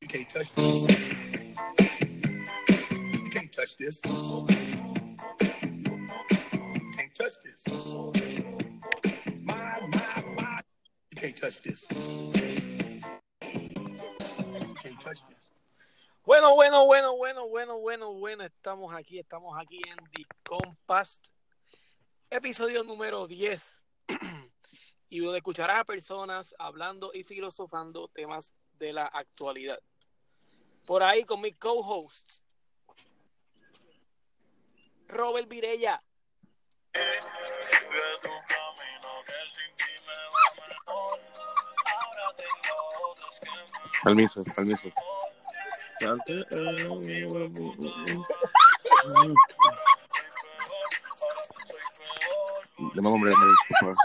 You can't touch this. You can't touch this. You can't touch this. My, my, my. You can't touch this. You can't touch this. Bueno, bueno, bueno, bueno, bueno, bueno, bueno. Estamos aquí, estamos aquí en The Compass, episodio número 10. y donde escucharás a personas hablando y filosofando temas de la actualidad. Por ahí con mi co-host, Robert Virella. Permiso, permiso. Dame hombre, por favor.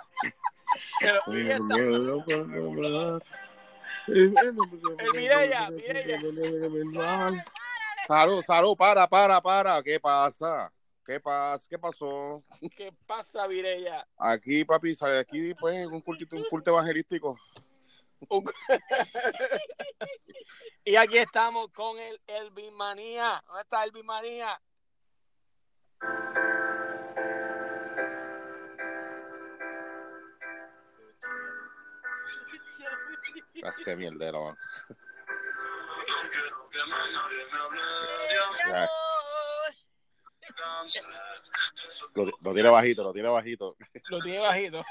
Mireya, Mireya. Salud, salud, para, para, para. ¿Qué pasa? ¿Qué pasa? ¿Qué pasó? ¿Qué pasa, Virella? Aquí, papi, sale aquí, pues, un cultito, un culto evangelístico. y aquí estamos con el Elvin Manía. ¿Dónde está Elvin Manía? Hace mierdero, man. Lo, lo tiene bajito, lo tiene bajito. Lo tiene bajito.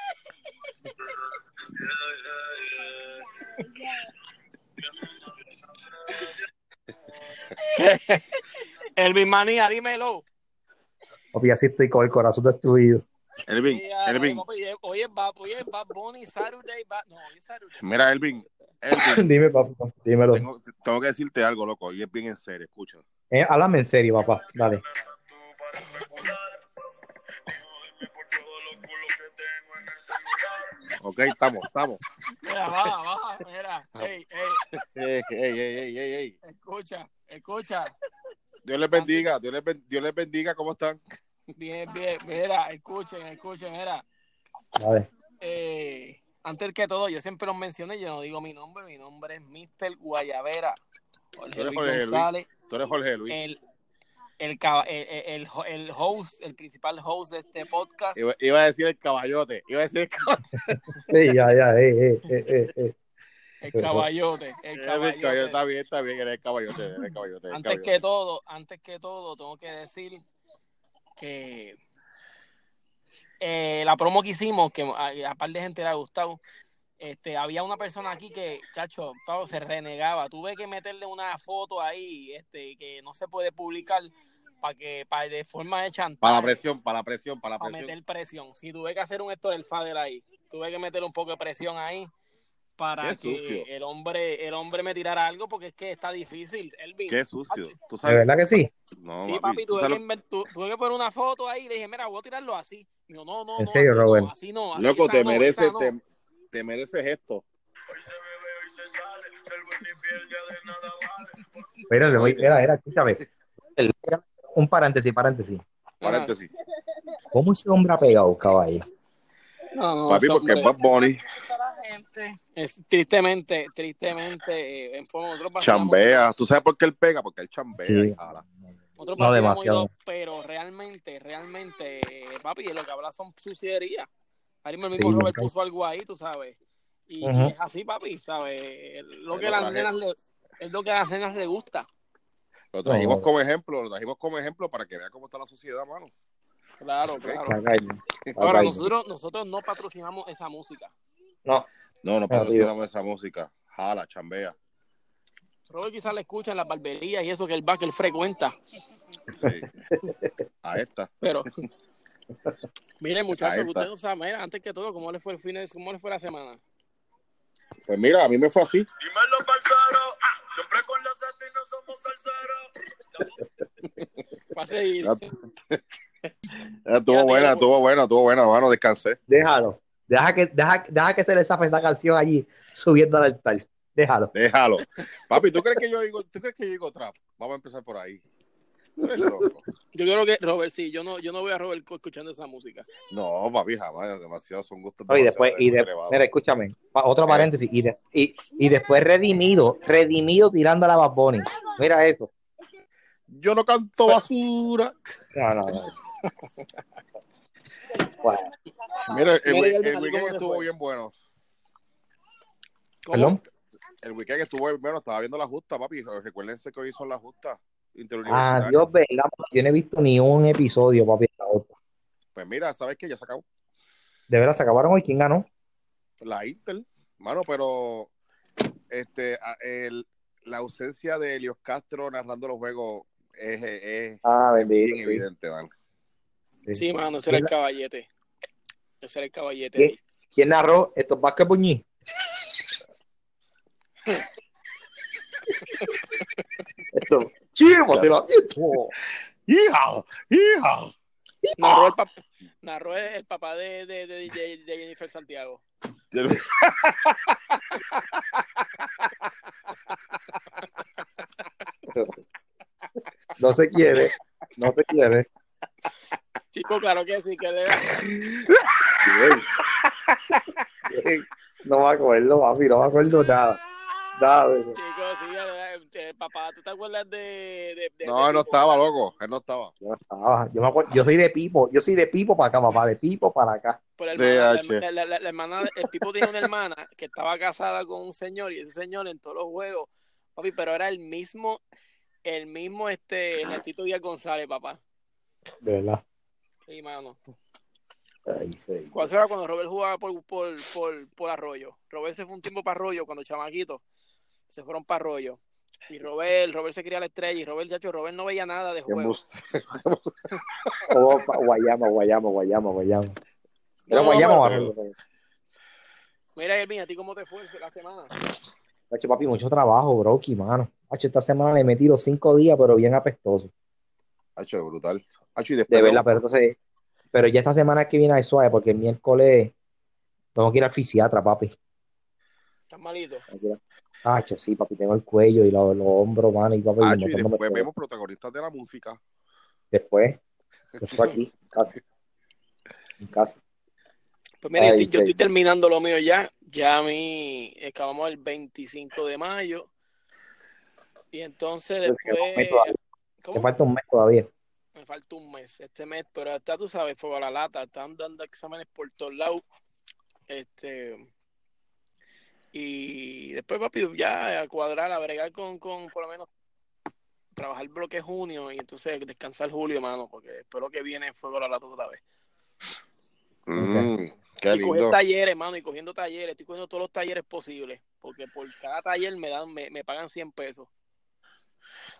Elvin Manía, dímelo. Papi, así estoy con el corazón destruido. Elvin, Elvin, Bad, hoy es Bad Bunny, Saturday, Bad- no, hoy es Saturday. mira, Elvin, Dime, papá, dímelo. tengo, tengo que decirte algo, loco, y es bien en serio, escucha. Eh, háblame en serio, papá. Dale. Ok, estamos, estamos. Mira, baja, baja, mira. Ey, ey, Ey, ey, ey, ey, escucha, escucha. Dios les bendiga, Dios les, ben- Dios les bendiga, ¿cómo están? Bien, bien, mira, escuchen, escuchen, mira. Dale. Eh, antes que todo, yo siempre los mencioné, yo no digo mi nombre, mi nombre es Mr. Guayavera. Jorge Tú eres Luis Jorge Luis. González, Tú eres Jorge Luis. el, el, el, el, el host, el principal host de este podcast. Iba, iba a decir el caballote, iba a decir el caballote. Sí, ya, ya, eh, eh, eh. El caballote, el caballote. Está bien, está bien, eres el caballote, eres el caballote. el Antes caballote. que todo, antes que todo, tengo que decir que eh, la promo que hicimos, que a, a par de gente le ha gustado, este, había una persona aquí que, cacho, Pablo, se renegaba. Tuve que meterle una foto ahí, este, que no se puede publicar para que, para de forma de chantaje. Para la presión, para la presión, para la para presión. meter presión. Si tuve que hacer un esto del fader ahí, tuve que meter un poco de presión ahí para Qué que sucio. el hombre, el hombre me tirara algo porque es que está difícil. Elvin. Qué sucio. ¿Tú ¿De verdad que sí? No, Sí, papi, tuve que, tuve que poner una foto ahí y le dije, mira, voy a tirarlo así. Digo, no, no, ¿En no, serio, así Robert? No, así no, así, Loco, te no, mereces, no. te, te mereces esto. Mira, le voy, mira, mira, escúchame. El- Un paréntesis, paréntesis. Paréntesis. ¿Cómo ese hombre ha pegado, caballo? No, no, Papi, porque es Bad Bunny. Es, tristemente, tristemente, eh, en forma, nosotros Chambea. ¿Tú sabes por qué él pega? Porque él chambea Sí. y jala. Nosotros No demasiado. pero realmente, realmente, eh, papi, lo que habla son sucierías. Ahí mismo el Sí, mismo Robert puso algo ahí, tú sabes. Y, es así, papi, ¿sabes? Lo que las nenas le, es lo que a las nenas les gusta. Lo trajimos No. como ejemplo, lo trajimos como ejemplo para que vea cómo está la sociedad, mano. Claro, claro. Cagallo. Ahora, nosotros, nosotros no patrocinamos esa música. No, No, no patrocinamos esa música. Jala, chambea. Robert quizás la escucha en las barberías y eso que que él frecuenta. Sí. A esta. Pero, mire, Ahí muchachos, ustedes no saben, mira, antes que todo, ¿cómo le fue el fin de, cómo le fue la semana? Pues mira, a mí me fue así. Dímelo, parcero. Siempre con la seta y no somos salseros. Va a seguir. Estuvo buena, estuvo buena, estuvo buena, mano, descansé. déjalo. Deja que, deja, deja que se le zafe esa canción allí subiendo al altar. Déjalo. Déjalo. Papi, ¿tú crees que yo digo, tú crees que yo digo trap? Vamos a empezar por ahí. Loco. Yo creo que Robert, sí, yo no, yo no voy a Robert escuchando esa música. No, papi, jamás. Demasiado son gustos. No, y después, y de- mira, escúchame, pa- otro paréntesis, y, de- y, y después redimido, redimido tirando a la Bad Bunny. Mira eso. Yo no canto basura. No, no, no. Bueno, Mira, el, el ¿cómo weekend estuvo bien bueno. ¿Cómo? perdón. El weekend estuvo bien bueno. Estaba viendo la justa, papi. Recuérdense que hoy son las justas Ah. Dios, verdad, yo no he visto ni un episodio, papi. Pues mira, ¿sabes qué? Ya se acabó. De verdad, se acabaron hoy. ¿Quién ganó? La Inter, mano, pero este, el- la ausencia de Elios Castro narrando los juegos es, es- Ah, es bien evidente, man. Sí, mano, ese era el caballete. Ese era el caballete. ¿Qué? ahí. ¿Quién narró estos Vázquez Buñí? Esto. Chivo, te lo esto. ¡Hija! ¡Hija! Narró el, pap- narró el, el papá de, de, de, de- de Jennifer Santiago. No se quiere. No se quiere. Chico, claro que sí, que le No me acuerdo, papi, no me acuerdo nada. Nada. Chico, sí, el, el papá, ¿tú te acuerdas de, de, de- No, de él no estaba, loco. Él no estaba. Yo no estaba. Yo, me acuerdo, yo soy de Pipo, yo soy de Pipo para acá, papá, de Pipo para acá. Por la hermana, DH. la, la- la- la hermana, el Pipo tiene una hermana que estaba casada con un señor y ese señor en todos los juegos, papi, pero era el mismo, el mismo este, Ernestito Díaz González, papá. De verdad. Sí, mano. Ay, sí. ¿Cuál era cuando Robert jugaba por, por, por, por Arroyo? Robert se fue un tiempo para Arroyo cuando chamaquito. Se fueron para Arroyo. Y Robert, Robert se quería la estrella y Robert, chacho, Robert no veía nada de juego. embuste. Oh, Guayama, Guayama, Guayama, Guayama. ¿Era No, Guayama o Arroyo? Mira, Elvin, ¿a ti cómo te fue la semana? Hacho, papi, mucho trabajo, broki, mano. Hacho, esta semana le he metido cinco días, pero bien apestoso. Hacho, brutal. De verdad, pero entonces, pero ya esta semana que viene es suave, porque el miércoles tengo que ir al fisiatra, papi. ¿Estás malito? Hacho, sí, papi, tengo el cuello y los, los hombros, mano, y papi, y después todo. vemos protagonistas de la música. Después, después aquí, en casa. En casa. Pues mira, Ay, yo, estoy, yo estoy terminando lo mío ya. Ya a mí acabamos el 25 de mayo. Y entonces después. ¿Cómo? falta un mes todavía. Me falta un mes, este mes, pero está, tú sabes, fuego a la lata, están dando exámenes por todos lados. Este. Y después, papi, ya a cuadrar, a bregar con, con por lo menos trabajar el bloque junio y entonces descansar julio, mano, porque lo que viene fuego a la lata otra vez. Mm, qué y coger lindo. talleres, mano, y cogiendo talleres, estoy cogiendo todos los talleres posibles, porque por cada taller me dan, me, me pagan 100 pesos.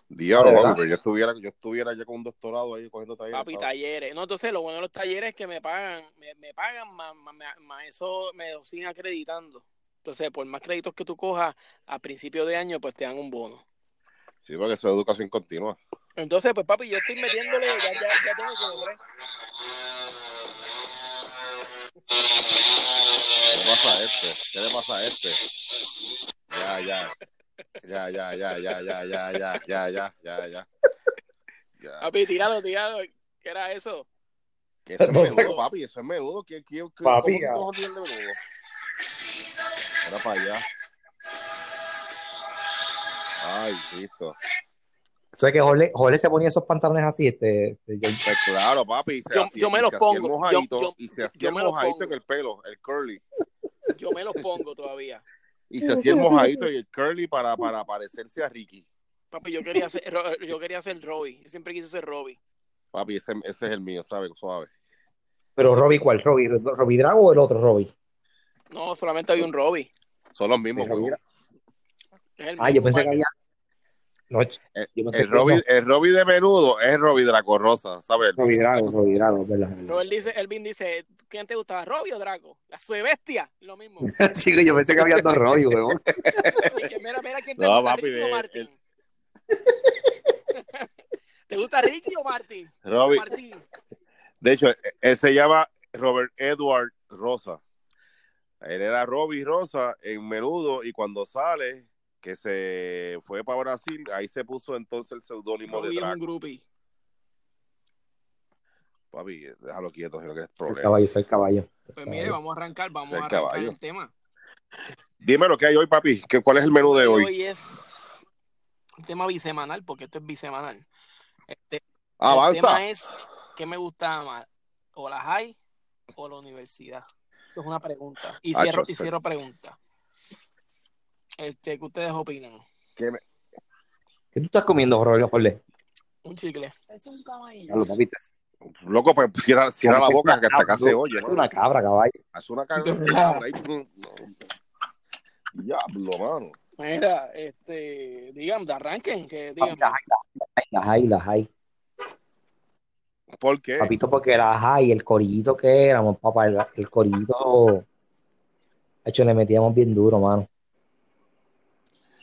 Diablo, ¿De papi, pero yo estuviera, yo estuviera ya con un doctorado ahí cogiendo talleres. Papi, ¿sabes? talleres. No, entonces lo bueno de los talleres es que me pagan, me, me pagan más, más, más- más eso me lo siguen acreditando. Entonces, por más créditos que tú cojas a principio de año, pues te dan un bono. Sí, porque eso es educación continua. Entonces, pues papi, yo estoy metiéndole, ya, ya, ya tengo como tres. ¿Qué le pasa a este? ¿Qué le pasa a este? Ya, ya. Ya, ya, ya, ya, ya, ya, ya, ya, ya, ya, ya. Ya. Papi, tíralo, tíralo. ¿Qué era eso? Eso es menudo, papi, eso es menudo. ¿Quién, quién, quién- Papi, ¿Cómo tú coges bien de menudo? Era para allá. Ay, Cristo. Sé que Jorge, Jorge se ponía esos pantalones así, este, este, yo- Pues claro, papi. y se Yo- hacía- yo me los se hacía pongo, El mojadito, yo- yo- y se hacía el me los mojadito pongo. en el pelo, el curly. Yo me los pongo todavía. Y se hacía el mojadito y el curly para, para parecerse a Ricky. Papi, yo quería ser, yo quería ser Robbie. Yo siempre quise ser Robbie. Papi, ese, ese es el mío, ¿sabes? Suave. Pero Robbie, ¿cuál? Robbie, Robbie Drago o el otro Robbie? No, solamente había un Robbie. Son los mismos, el Ah, yo pensé que había. No, El, Robbie, no. el Robbie de menudo es Robbie Draco Rosa, ¿sabes? Robbie Drago, Robbie Drago, es verdad. Robert dice, Elvin dice, ¿quién te gustaba, Robbie o Draco? La sue bestia, lo mismo. Chico, yo pensé que había dos Robbie, weón. mira, mira quién te No, gusta, papi, Ricky o de- Martín. ¿Te gusta Ricky o Martín? Robbie, de hecho, él se llama Robert Edward Rosa. Él era Robbie Rosa en menudo y cuando sale, que se fue para Brasil, ahí se puso entonces el seudónimo de es un Draco. groupie. Papi, déjalo quieto si no quieres El problema. caballo, soy el caballo. Pues mire, vamos a arrancar, vamos a arrancar caballo. el tema. Dime lo que hay hoy, papi. ¿Qué, ¿Cuál es el menú de hoy? es un tema bisemanal, porque esto es bisemanal. Este, Ah, el Avanza. tema es ¿qué me gusta más? ¿O la high o la universidad? Eso es una pregunta. Y cierro, y cierro pregunta. Este, ¿qué ustedes opinan? ¿Qué me- ¿Qué tú estás comiendo, Jorge? Jorge? Un chicle. Es un caballo. Ya lo papita. Loco, pues cierra, cierra la boca que hasta acá se oye, Es una cabra, caballo. Haz una cabra ahí. pum, no. Diablo, mano. Mira, este, digan, arranquen, que digan. La high, la high, la high. ¿Por qué? Papito, porque la high, el corillito que éramos, papá, el, el corillito. De hecho, le metíamos bien duro, mano.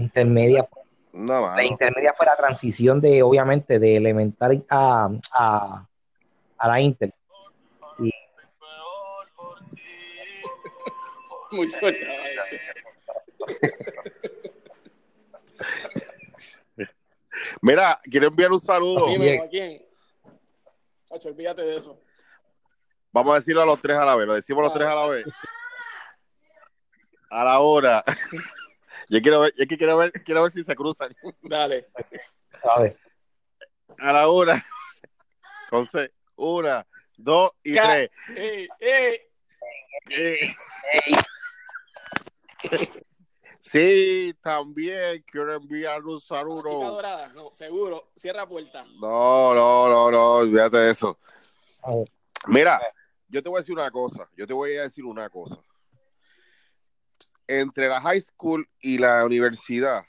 Intermedia, No, la intermedia fue la transición de, obviamente, de elemental a, a, a la inter. Muy suelta. Mira, quiero enviar un saludo. Dime, ¿a quién? Chacho, olvídate de eso. Vamos a decirlo a los tres a la vez. Lo decimos los tres a la vez. A la hora. Yo quiero ver, es que quiero ver, quiero ver si se cruzan. Dale. ¿sabes? A la hora. Entonces, una, dos y Ca- tres. ¡Ey, ey! Eh. Sí, también quiero enviar un chica saludo. dorada, no, seguro. Cierra puerta. No, no, no, no, olvídate de eso. A ver. Mira, yo te voy a decir una cosa. Yo te voy a decir una cosa. Entre la high school y la universidad,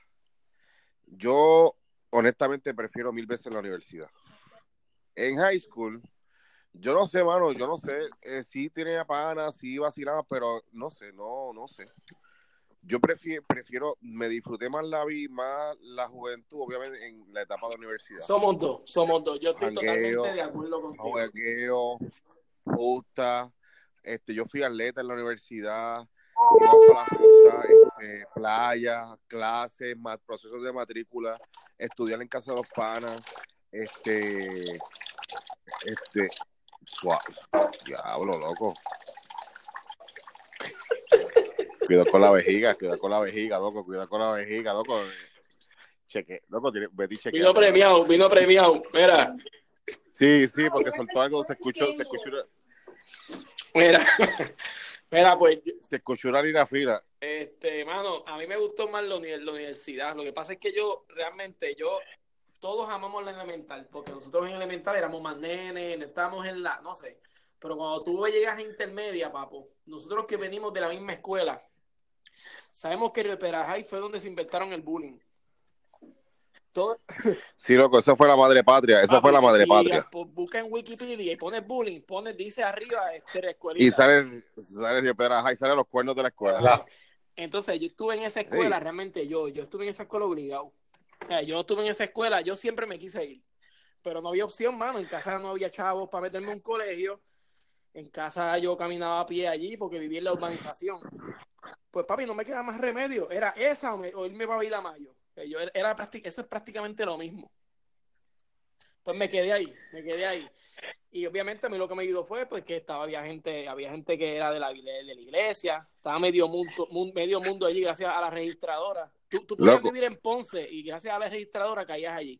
yo honestamente prefiero mil veces la universidad. En high school, yo no sé, mano, yo no sé. eh, sí tenía panas, sí vacilaba, pero no sé, no, no sé. Yo prefiero, prefiero, me disfruté más la vida, más la juventud, obviamente, en la etapa de universidad. Somos dos, somos dos. Yo estoy Jangueo, totalmente de acuerdo contigo. juegueo, justa. Este, yo fui atleta en la universidad, este, playa, clases, más procesos de matrícula, estudiar en casa de los panas, este, este, suave. diablo, loco. Cuidado con la vejiga, cuidado con la vejiga, loco, cuidado con la vejiga, loco. Cheque, loco, tiene, Betty chequea. Vino premiado, vino premiado. Mira, Sí, sí, porque soltó algo, se escuchó, se escuchó, una- mira. Mira, pues, se escuchó una harina fina. Este, mano, a mí me gustó más la, uni- la universidad. Lo que pasa es que yo, realmente, yo, todos amamos la elemental, porque nosotros en elemental éramos más nenes, estábamos en la, no sé. Pero cuando tú llegas a intermedia, papo, nosotros que venimos de la misma escuela, sabemos que Río Perajay fue donde se inventaron el bullying. Todo, Sí, loco, esa fue la madre patria, esa fue la madre si patria. pues, busca en Wikipedia y pones bullying, pones, dice arriba, este, la Y escuelita. sale, sale Río Pedra, y sale los cuernos de la escuela. Claro. Entonces, yo estuve en esa escuela, Sí. realmente yo, yo estuve en esa escuela obligado. O sea, yo estuve en esa escuela, yo siempre me quise ir, pero no había opción, mano. En casa no había chavos para meterme a un colegio. En casa yo caminaba a pie allí porque vivía en la urbanización. Pues papi, no me queda más remedio. Era esa o, me- o irme para Vila Mayo. Eh, Yo, era, prácti- eso es prácticamente lo mismo. Pues me quedé ahí, me quedé ahí. Y obviamente a mí lo que me ayudó fue pues que estaba, había gente, había gente que era de la, de la iglesia, estaba medio mundo, mun- medio mundo allí gracias a la registradora. Tú, tú podías Loco. vivir en Ponce y gracias a la registradora caías allí.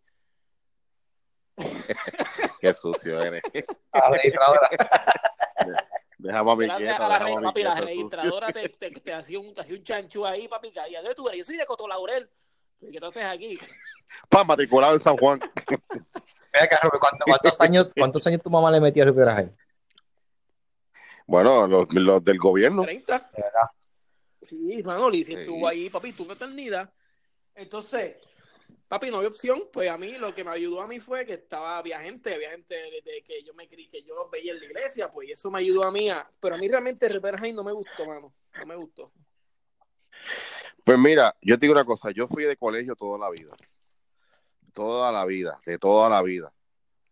Qué sucio eres. A la registradora. Deja mami Gracias quieta, a la, deja re- mami papi, la quieta, sucio. registradora te, te, te hacía un, te hacía un chanchú ahí, papi, caía. ¿Dónde tú eres? Yo soy de Coto Laurel. ¿Qué te haces aquí? Pa, matriculado en San Juan. ¿cuántos, cuántos años, ¿cuántos años tu mamá le metió a Río? Bueno, los, los del gobierno. 30. De verdad. Sí, Manoli, si Sí. estuvo ahí, papi, tuvo una eternidad. Entonces, papi, no había opción. Pues a mí lo que me ayudó a mí fue que estaba, había gente, había gente desde que yo me cri- que yo los veía en la iglesia, pues y eso me ayudó a mí a. Pero a mí realmente Rivera no me gustó, mano. No me gustó. Pues mira, yo te digo una cosa, yo fui de colegio toda la vida. Toda la vida, de toda la vida.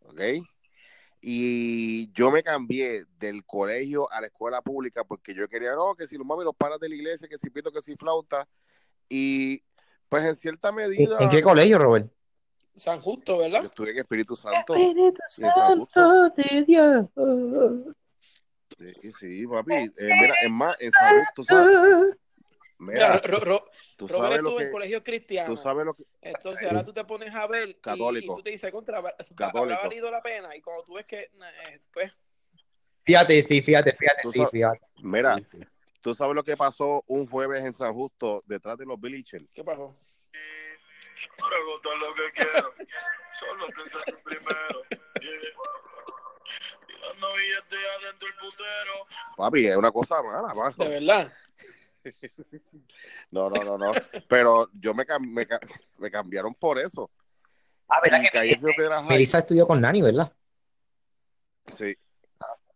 ¿Ok? Y yo me cambié del colegio a la escuela pública porque yo quería, no, que si los mami los paras de la iglesia, que si pito, que si flauta. Y pues en cierta ¿En, medida, en qué colegio, Robert? San Justo, Yo ¿verdad? estuve en Espíritu Santo. Espíritu San Santo de Dios. Sí, sí, papi. Eh, mira, es más, en San Justo, tú sabes, Mira, Ro- Ro- tú Robert sabes lo estuvo en colegio cristiano. tú sabes lo que, Entonces ahora tú te pones a ver y- y, Católico. tú te dices, contra, ¿habrá Católico. valido la pena? Y cuando tú ves que, eh, pues, Fíjate, sí, fíjate, fíjate, sí, sabes- fíjate. mira, Sí, sí. tú sabes lo que pasó un jueves en San Justo detrás de los Bleachers. ¿qué pasó? Para contar lo que quiero. Solo piensa en ti primero. Yeah. Tirando billetes adentro el putero. Papi, es una cosa mala, mano. De verdad. No, no, no, no. Pero yo me, cam- me, ca- me cambiaron por eso. Ah, ¿verdad que. Melissa estudió con Nani, ¿verdad? Sí.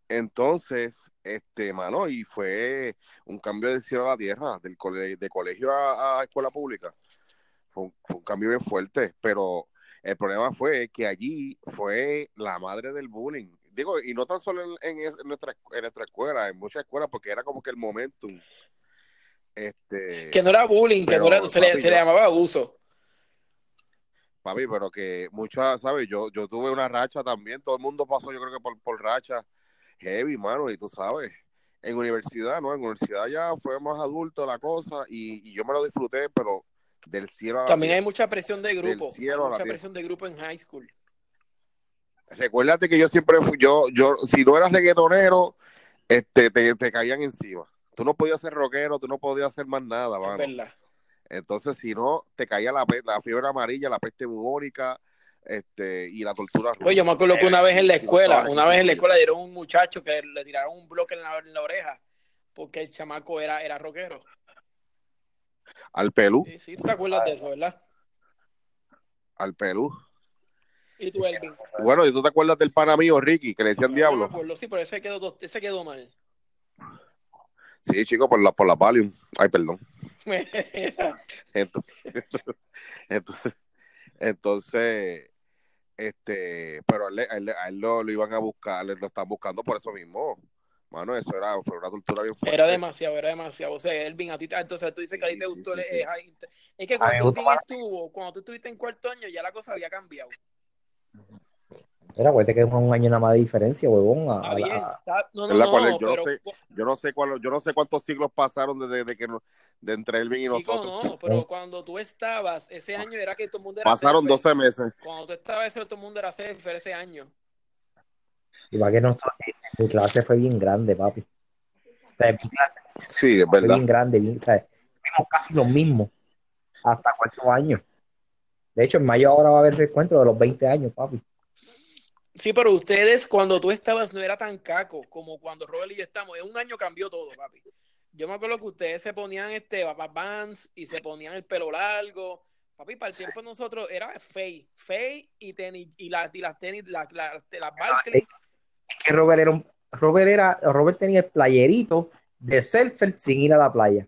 Entonces, este, mano, y fue un cambio de cielo a la tierra, del cole- de colegio a, a escuela pública. Fue un, fue un cambio bien fuerte, pero el problema fue que allí fue la madre del bullying. Digo, y no tan solo en, en es- en nuestra, en nuestra escuela, en muchas escuelas, porque era como que el momentum. Este, Que no era bullying, que no era, se, le, se le llamaba abuso. Papi, pero que muchas, ¿sabes? Yo, yo tuve una racha también, todo el mundo pasó, yo creo que por, por racha heavy, mano, y tú sabes, en universidad, ¿no? En universidad ya fue más adulto la cosa y, y yo me lo disfruté, pero del cielo a la También hay mucha presión de grupo. cielo hay mucha presión de grupo en high school. Recuérdate que yo siempre fui, yo, yo, si no eras reggaetonero, este, te, te caían encima. Tú no podías ser rockero, tú no podías hacer más nada, Es mano. verdad. Entonces, si no, te caía la, fiebre amarilla, la peste bubónica, este, y la tortura. Oye, yo me acuerdo que una vez en la no escuela, una vez en la escuela dieron un muchacho que le tiraron un bloque en la, en la oreja porque el chamaco era, era rockero. Al pelú, Sí, sí, tú te acuerdas de eso, ¿verdad? al pelú. Y tú, Elvin. Bueno, ¿y tú te acuerdas del pana mío, Ricky, que le decían No diablo? me acuerdo, sí, pero ese quedó, ese quedó mal. Sí, chico, por la, por la Valium. Ay, perdón. Entonces, entonces, entonces, este, pero a él, a él- a él lo, lo iban a buscar, le- lo están buscando por eso mismo. Mano, eso era, fue una tortura bien fuerte. Era demasiado, era demasiado. O sea, Elvin, a ti, entonces tú dices que a ti te sí, gustó. sí, el- sí. eh, es que cuando Elvin estuvo, cuando tú estuviste en cuarto año, ya la cosa había cambiado. Mira, acuérdate que es un año nada más de diferencia, huevón. Yo no pero sé. Yo no sé cuál, yo no sé cuántos siglos pasaron desde de que no- de entre Elvin y Chico, nosotros. no, pero cuando tú estabas, ese año era que todo el mundo era Pasaron surfer. 12 meses. Cuando tú estabas, ese, todo el mundo era surfer ese año. Y para que no, mi clase fue bien grande, papi. O sea, mi clase Sí, es fue verdad. bien grande, bien, ¿sabes? Fuimos casi los mismos hasta cuarto año. De hecho, en mayo ahora va a haber el encuentro de los 20 años, papi. Sí, pero ustedes, cuando tú estabas, no era tan caco como cuando Robert y yo estamos. En un año cambió todo, papi. Yo me acuerdo que ustedes se ponían este Vans y se ponían el pelo largo. Papi, para el tiempo de nosotros era fey, fey y tenis, y las, y las tenis, las, las, las Barkley. Es que Robert era, un- Robert era, Robert tenía el playerito de surfer sin ir a la playa.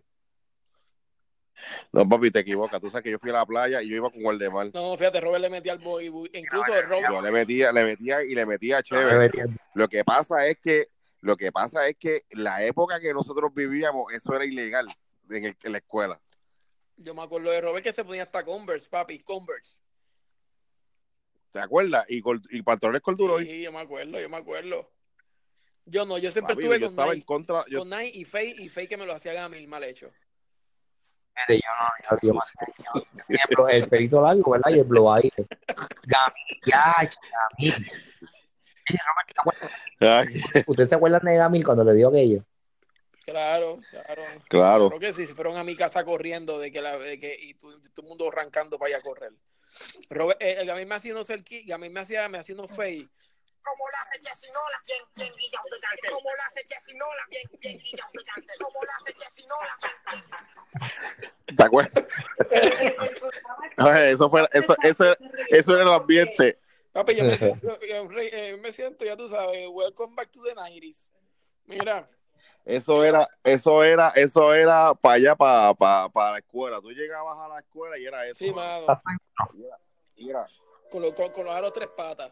No, papi, te equivocas. Tú sabes que yo fui a la playa y yo iba con Waldemar. No, fíjate, Robert le metía al boy. Incluso Robert, Yo le metía, le metía y le metía Me chévere. metía- Lo que pasa es que, lo que pasa es que la época que nosotros vivíamos, eso era ilegal en, el- en la escuela. yo me acuerdo de Robert que se ponía hasta Converse, papi, Converse. ¿Te acuerdas? Y, y pantalones corduroy. Sí, yo me acuerdo, yo me acuerdo. Yo no, yo siempre Papi, estuve yo con estaba en contra. Yo, con Nike y Fey, y Fey que me lo hacía Gamil, mal hecho. Yo no, yo, yo el pelito largo, ¿verdad? Y el blowadito. Gamil, ya, Gamil. ¿Ustedes se acuerdan de Gamil cuando le dio aquello? Claro, claro. claro. Creo que sí, si fueron a mi casa corriendo de que la de que y tu- todo el mundo arrancando para allá a correr. Robert, eh, el Gamil me haciendo cerqui, Gamil me hacía me haciendo Fey. Como lo hace Jesse Nola, bien, bien guillado de cante. Como lo hace Jesse Nola, bien, bien guillado de cante. Como lo hace Jesse Nola, ¿Te acuerdas? Ay, eso, fue, eso, eso, eso era el ambiente. Papi, yo me siento, yo, eh, me siento, ya tú sabes, welcome back to the 90s. Mira, Eso era, eso era, eso era para allá, para, para, para la escuela. Tú llegabas a la escuela y era eso. sí, mano. mano, Y era- con, los- con, con los aros tres patas.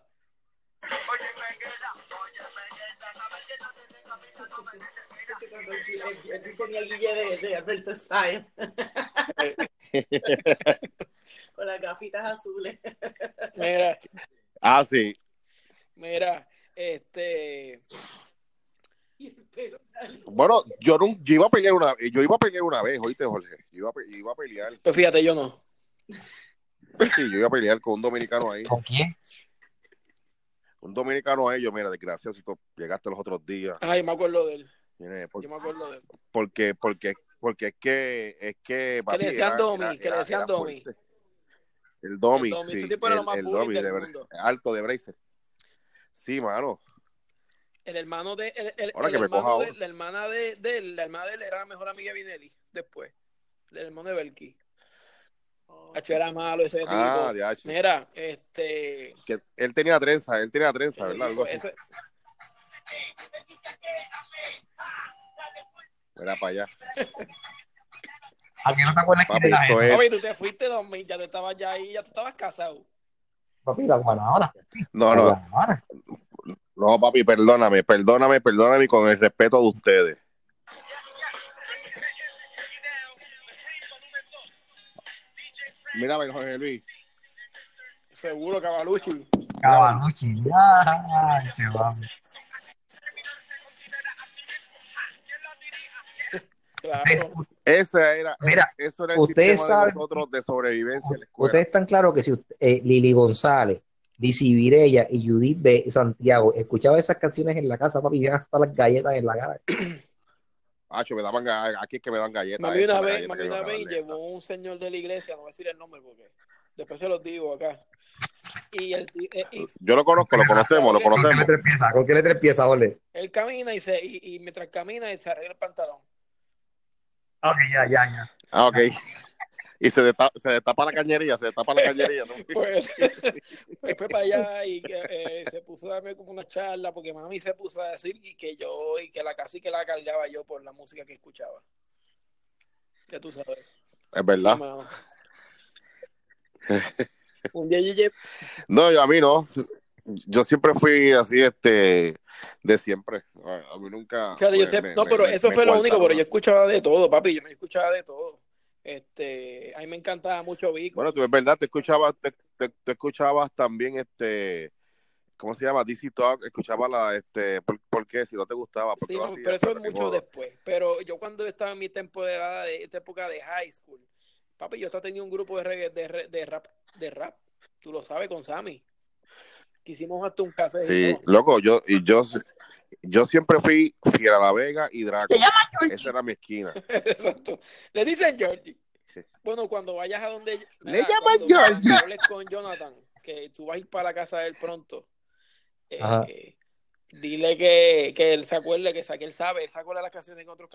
Necesitas. tenía el guille de, de Alberto Stein. Con las gafitas azules. Mira, Ah, sí. mira, este. El. Bueno, yo, no, yo iba a pelear una yo iba a pelear una vez, oíste, Jorge. Yo iba a, pe- iba a pelear. Pues fíjate, yo no. Sí, yo iba a pelear con un dominicano ahí. ¿Con quién? Un dominicano ahí, yo, mira, desgraciado, si tú llegaste los otros días. Ay, me acuerdo de él. Mire, por- Yo me acuerdo de él. porque, porque, porque es que, es que, papi, le decían era- Domi, era- que le decían Domi. El Domi, El Domi, sí. ese tipo era lo el, más el bully Domi, del de ver- mundo. alto de Bracer. Sí, mano. El hermano de. El, el- Ahora que me hermano coja de la hermana de, de él, la hermana de él era la mejor amiga de Vinelli. Después. El hermano de Belki. Hacho era malo ese tipo. Ah, de H. Mira, este. Que él tenía trenza, él tenía trenza, ¿verdad? Algo así. ese- Era para allá. ¿A qué no te acuerdas Papi, quién era esto ese? es- Papi, tú te fuiste 2000, ya tú estabas ya ahí, ya tú estabas casado. Papi, la guanabara. No, no, guanabara. no, papi, perdóname, perdóname, perdóname con el respeto de ustedes. Mira, ven, Jorge Luis. Seguro, Cavalucci. Cavalucci. Ay, qué. Claro. Ese era, Mira, eso era el ustedes saben- de nosotros de sobrevivencia en la escuela. Ustedes están claros que si usted- eh, Lili González, Lizzy Virella y Judith B. Santiago escuchaban esas canciones en la casa, papi, iban hasta las galletas en la cara. Acho, me daban, aquí es que me dan galletas. Mami una vez, mami una vez llevó un señor de la iglesia, no voy a decir el nombre porque después se los digo acá. Y él, eh, y- Yo lo conozco, lo conocemos, lo ¿Con qué conocemos. letra empieza? ¿Con qué letra empieza, ole? él camina y se y, y mientras camina se arregla el pantalón. Ok, ya, ya, ya. Ah, ok. Y se destapa, se destapa la cañería, se destapa la cañería. ¿no? Pues después para allá y que, eh, se puso a darme como una charla porque mami se puso a decir y que yo y que la casi que la cargaba yo por la música que escuchaba. Ya tú sabes. Es verdad. Un día yo No, yo a mí no. Yo siempre fui así, este, de siempre. A mí nunca. Fíjate, yo me- sé- me- no, pero me- eso me fue lo único, pero yo escuchaba de todo, papi, yo me escuchaba de todo. Este, a mí me encantaba mucho Vico. Bueno, tú es verdad, te escuchabas, te, te- te escuchabas también, este, ¿cómo se llama? DC Talk, escuchaba la, este, ¿por, por qué? Si no te gustaba, Sí, no, pero eso es mucho modo. después. Pero yo cuando estaba en mi temporada de esta época de high school, papi, yo hasta tenía un grupo de, reggae- de, de rap, de rap, tú lo sabes, con Sammy. Que hicimos hasta un cassette. Sí, ¿no? loco, yo, y yo, yo siempre fui fiel a La Vega y Draco. Se llama Georgie. Esa era mi esquina. Exacto. Le dicen Georgie. Sí. Bueno, cuando vayas a donde. Le mira, llaman Georgie. hables con Jonathan, que tú vas a ir para la casa de él pronto. eh, Ajá. dile que, que él se acuerde, que, que él sabe, él se acuerda de las canciones que nosotros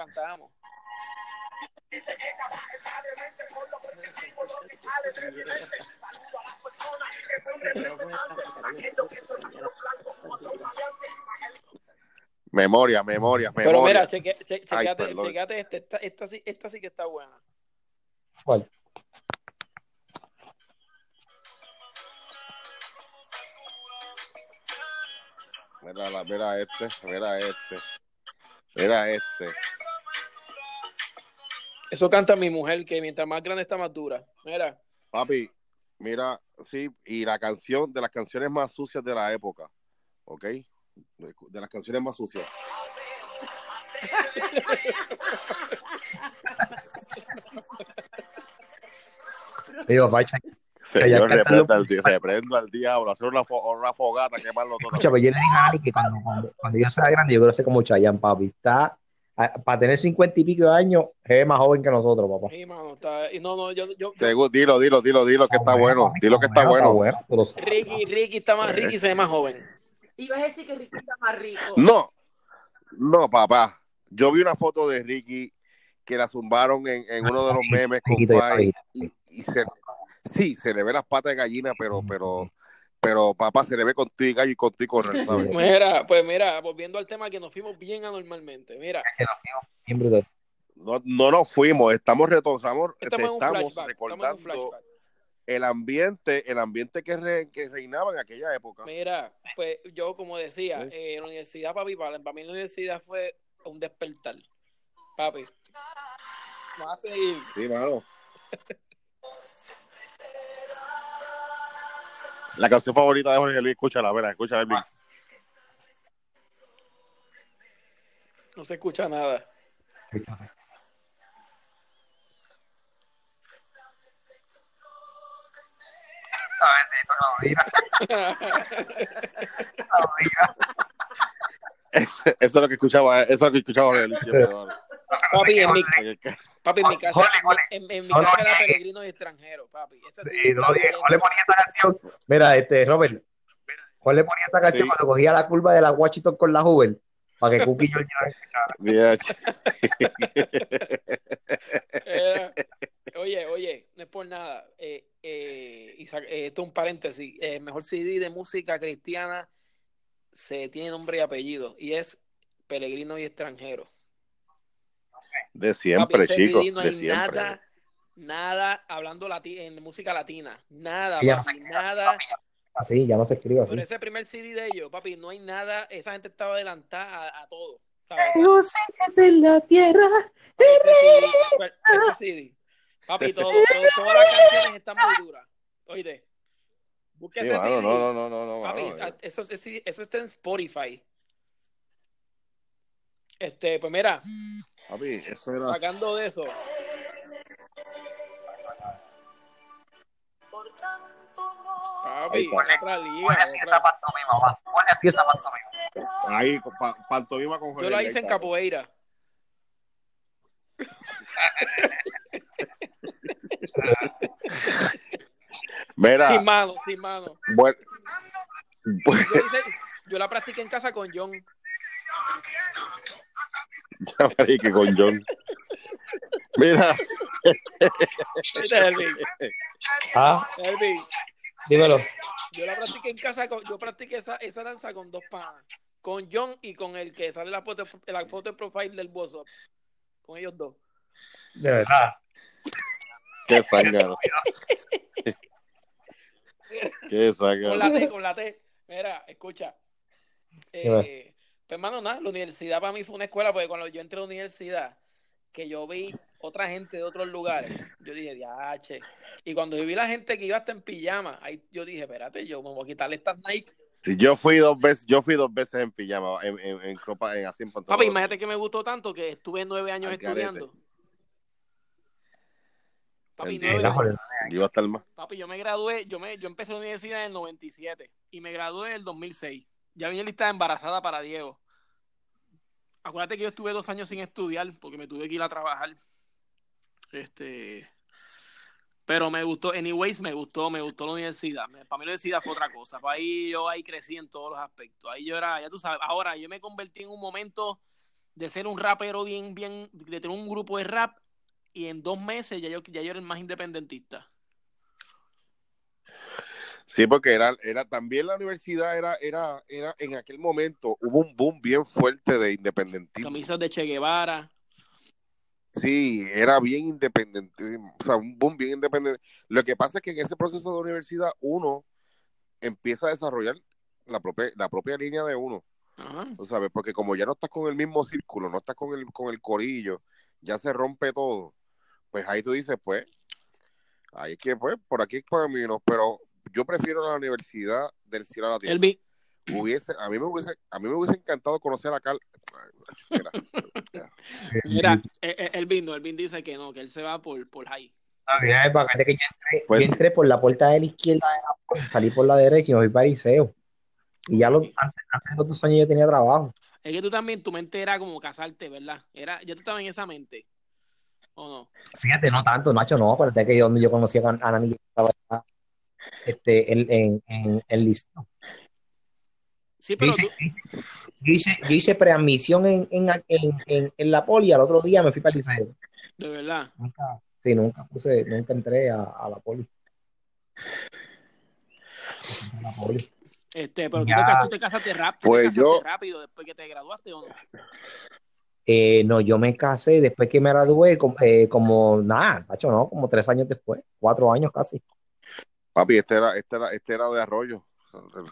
Memoria, memoria, memoria. Pero mira, cheque, che- Ay, checate, perdón. checate este, esta, esta, sí, esta sí que está buena. ¿Cuál? Mira, mira este, mira este, mira este. Eso canta mi mujer, que mientras más grande está más dura. Mira, Papi, mira, sí, y la canción de las canciones más sucias de la época, ¿ok? De las canciones más sucias. Digo, echa- Señor, reprenda al, di- reprendo al diablo, hacer una, fo- una fogata, quemarlo todo. escucha, pues yo le dije a que cuando, cuando, cuando yo sea grande, yo quiero ser como Chayanne, papi. Está, para tener cincuenta y pico de años, es más joven que nosotros, papá. sí, mano, está, y no, no, yo, yo, Dilo, dilo, dilo, dilo que está bueno, dilo que está bueno. sabes. Ricky, Ricky está más, Ricky se ve más joven. Ibas a decir que Ricky está más rico. No, no, papá. Yo vi una foto de Ricky que la zumbaron en, en uno de los memes con Pai, y, y se, sí, se le ve las patas de gallina, pero, pero, pero, papá, se le ve contigo y gallo y contigo correr, ¿sabes? Mira, pues mira, volviendo al tema que nos fuimos bien anormalmente. Mira, Se nos fuimos bien brutal. No, no nos fuimos, estamos en un estamos flashback. Estamos en un recordando flashback. el ambiente, el ambiente que, re- que reinaba en aquella época. Mira, pues yo como decía, Sí. eh, la universidad, papi, para, para mí la universidad fue un despertar. Papi. Vamos a seguir. Sí, mano. La canción favorita de Jorge Luis, escúchala, verá, escúchala, Elvin. No se escucha nada. Eso es lo que escuchaba, eso es lo que escuchaba Jorge Luis. Papi, en mi, Porque- papi, en mi casa, Jole, jole. en, en mi No, casa era llegue. peregrinos y extranjeros, papi. Esa sí, Sí, no, le ponía esta canción. Mira, este, Robert, le ponía esta canción Sí. cuando cogía la curva de la Washington con la Hoover para que Cookie y George la Era- oye, oye, no es por nada. Eh, eh, Isaac, eh, esto es un paréntesis. El mejor CD de música cristiana se tiene nombre y apellido y es Peregrino y Extranjero. De siempre, Papi, chicos, CD no de hay siempre. nada, nada hablando lati- en música latina. Nada, ya no papi, escribe nada. así, ya- Así, ya no se escribe así. Pero ese primer CD de ellos, papi, no hay nada. Esa gente estaba adelantada a, a todo. ¿sabes? en la tierra. Ese CD, cual- ese CD. Papi, todo, todo- todas las canciones están muy duras. Oíste, busca Sí, ese mano, CD. no, no, no, no, no, Papi, mano. esa- eso, eso está en Spotify. Este, pues mira, Papi, eso era. sacando de eso, Por tanto no papi, otra liga. Ponle así otra- esa pantomima, va. Ponle así esa pantomima. Ahí, pa- pantomima con Yo la hice en capoeira. Mira, Sin mano, sin mano. bueno, Yo, hice- yo la practiqué en casa con John. Ya marique, con John. Mira, ¿Viste, Elvin? Ah, Elvin, dímelo. Yo la practiqué en casa, con, yo practiqué esa, esa danza con dos panas. Con John y con el que sale la foto, la foto de profile del WhatsApp. Con ellos dos. De verdad. qué zángano. Qué Con zángano. la T, con la T. Mira, escucha. Eh. Pues, hermano, nada, la universidad para mí fue una escuela porque cuando yo entré a la universidad, que yo vi otra gente de otros lugares, yo dije, diache. Y cuando yo vi la gente que iba hasta en pijama, ahí yo dije, espérate, yo me voy a quitarle estas Nike. Si yo fui dos veces, yo fui dos veces en pijama, en, en, en ropa, en así en. Papi, imagínate que me gustó tanto que estuve nueve años Al estudiando. Papi, nueve años. Yo más. Papi, yo me gradué, yo me, yo empecé la universidad en el 97 y me gradué en el 2006. Ya vine lista embarazada para Diego. Acuérdate que yo estuve dos años sin estudiar porque me tuve que ir a trabajar. Este, pero me gustó, anyways, me gustó, me gustó la universidad. Para mí la universidad fue otra cosa. Para ahí yo ahí crecí en todos los aspectos. Ahí yo era, ya tú sabes, ahora yo me convertí en un momento de ser un rapero bien, bien, de tener un grupo de rap y en dos meses ya yo, ya yo era más independentista. Sí, porque era, era también la universidad era, era, era, en aquel momento hubo un boom bien fuerte de independentismo. Camisas de Che Guevara. Sí, era bien independiente, o sea, un boom bien independiente. Lo que pasa es que en ese proceso de universidad uno empieza a desarrollar la propia, la propia línea de uno, Ajá. ¿tú sabes? Porque como ya no estás con el mismo círculo, no estás con el, con el corillo, ya se rompe todo, pues ahí tú dices, pues, ahí es que, pues, por aquí es por camino, pero yo prefiero la universidad del cielo a la tierra. Elvi, Hubiese, a mí me hubiese, a mí me hubiese encantado conocer a Carl. Mira, mira, eh, eh, Elvin no, Elvin dice que no, que él se va por, por high. Ah, mira, es bacán que yo entré, Pues yo entré por la puerta de la izquierda de la puerta, salí por la derecha y me fui para Liceo. Y ya los, antes, antes de los dos años yo tenía trabajo. Es que tú también, tu mente era como casarte, ¿verdad? Era, ya tú estabas en esa mente. ¿O no? Fíjate, no tanto, Nacho, no, acuérdate que yo, donde yo conocí a a Nani, que estaba este, en, en, en el liceo. Sí, Yo hice, tú, yo hice, yo hice, yo hice preadmisión en, en, en, en, en la poli al otro día me fui para el liceo. de verdad. Nunca, sí, nunca puse, nunca entré a, a la poli. A la poli. Este, pero tú Ya. tú te casaste rápido, Pues te casaste yo- rápido después que te graduaste o no. Eh, no, yo me casé después que me gradué, como, eh, como nada, Nacho, no, como tres años después, cuatro años casi. Papi, este era, este era, este era de Arroyo.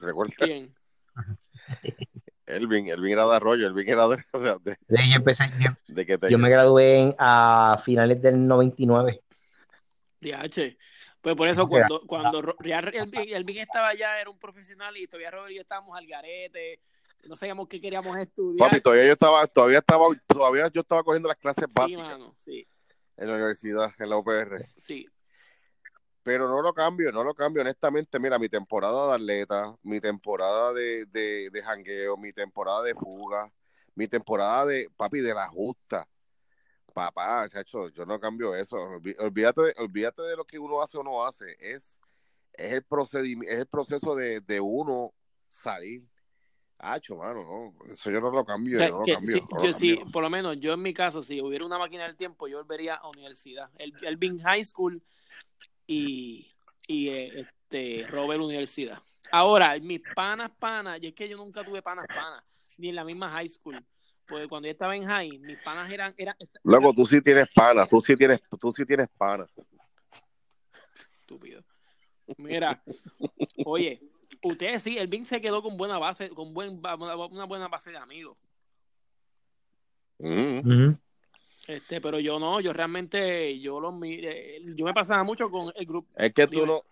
Recuerda, ¿Quién? Elvin, Elvin era de Arroyo, Elvin era de, o sea, de, De ahí yo empecé, yo, de que te yo me gradué en- a finales del 99. DH. Pues por eso cuando, cuando Elvin estaba allá, era un profesional y todavía Robert y yo estábamos al garete, no sabíamos qué queríamos estudiar. Papi, todavía yo estaba, todavía estaba, todavía yo estaba cogiendo las clases sí, básicas mano, sí, en la universidad, en la UPR. sí. Pero no lo cambio, no lo cambio. Honestamente, mira, mi temporada de atleta, mi temporada de, de, de jangueo, mi temporada de fuga, mi temporada de, papi, de la justa. Papá, chacho, yo no cambio eso. Olví- Olvídate, de- olvídate de lo que uno hace o no hace. Es, es el procedimiento, es el proceso de, de uno salir. Hacho, mano, no. Eso yo no lo cambio, O sea, yo no lo que cambio. sí, no lo yo sí, cambio. por lo menos yo en mi caso, si hubiera una máquina del tiempo, yo volvería a universidad. El, Elvin High School y, y eh, este Robert Universidad. Ahora, mis panas, panas, y es que yo nunca tuve panas, panas, ni en la misma high school. Porque cuando yo estaba en high, mis panas eran, eran, Loco, tú sí tienes pana, tú sí tienes, tú sí tienes pana. estúpido. Mira, oye, ustedes sí, Elvin se quedó con buena base, con buen, una buena base de amigos. Mm. Este, pero yo no, yo realmente, yo mi- eh, yo me pasaba mucho con el grupo. Es que tú Dime. no.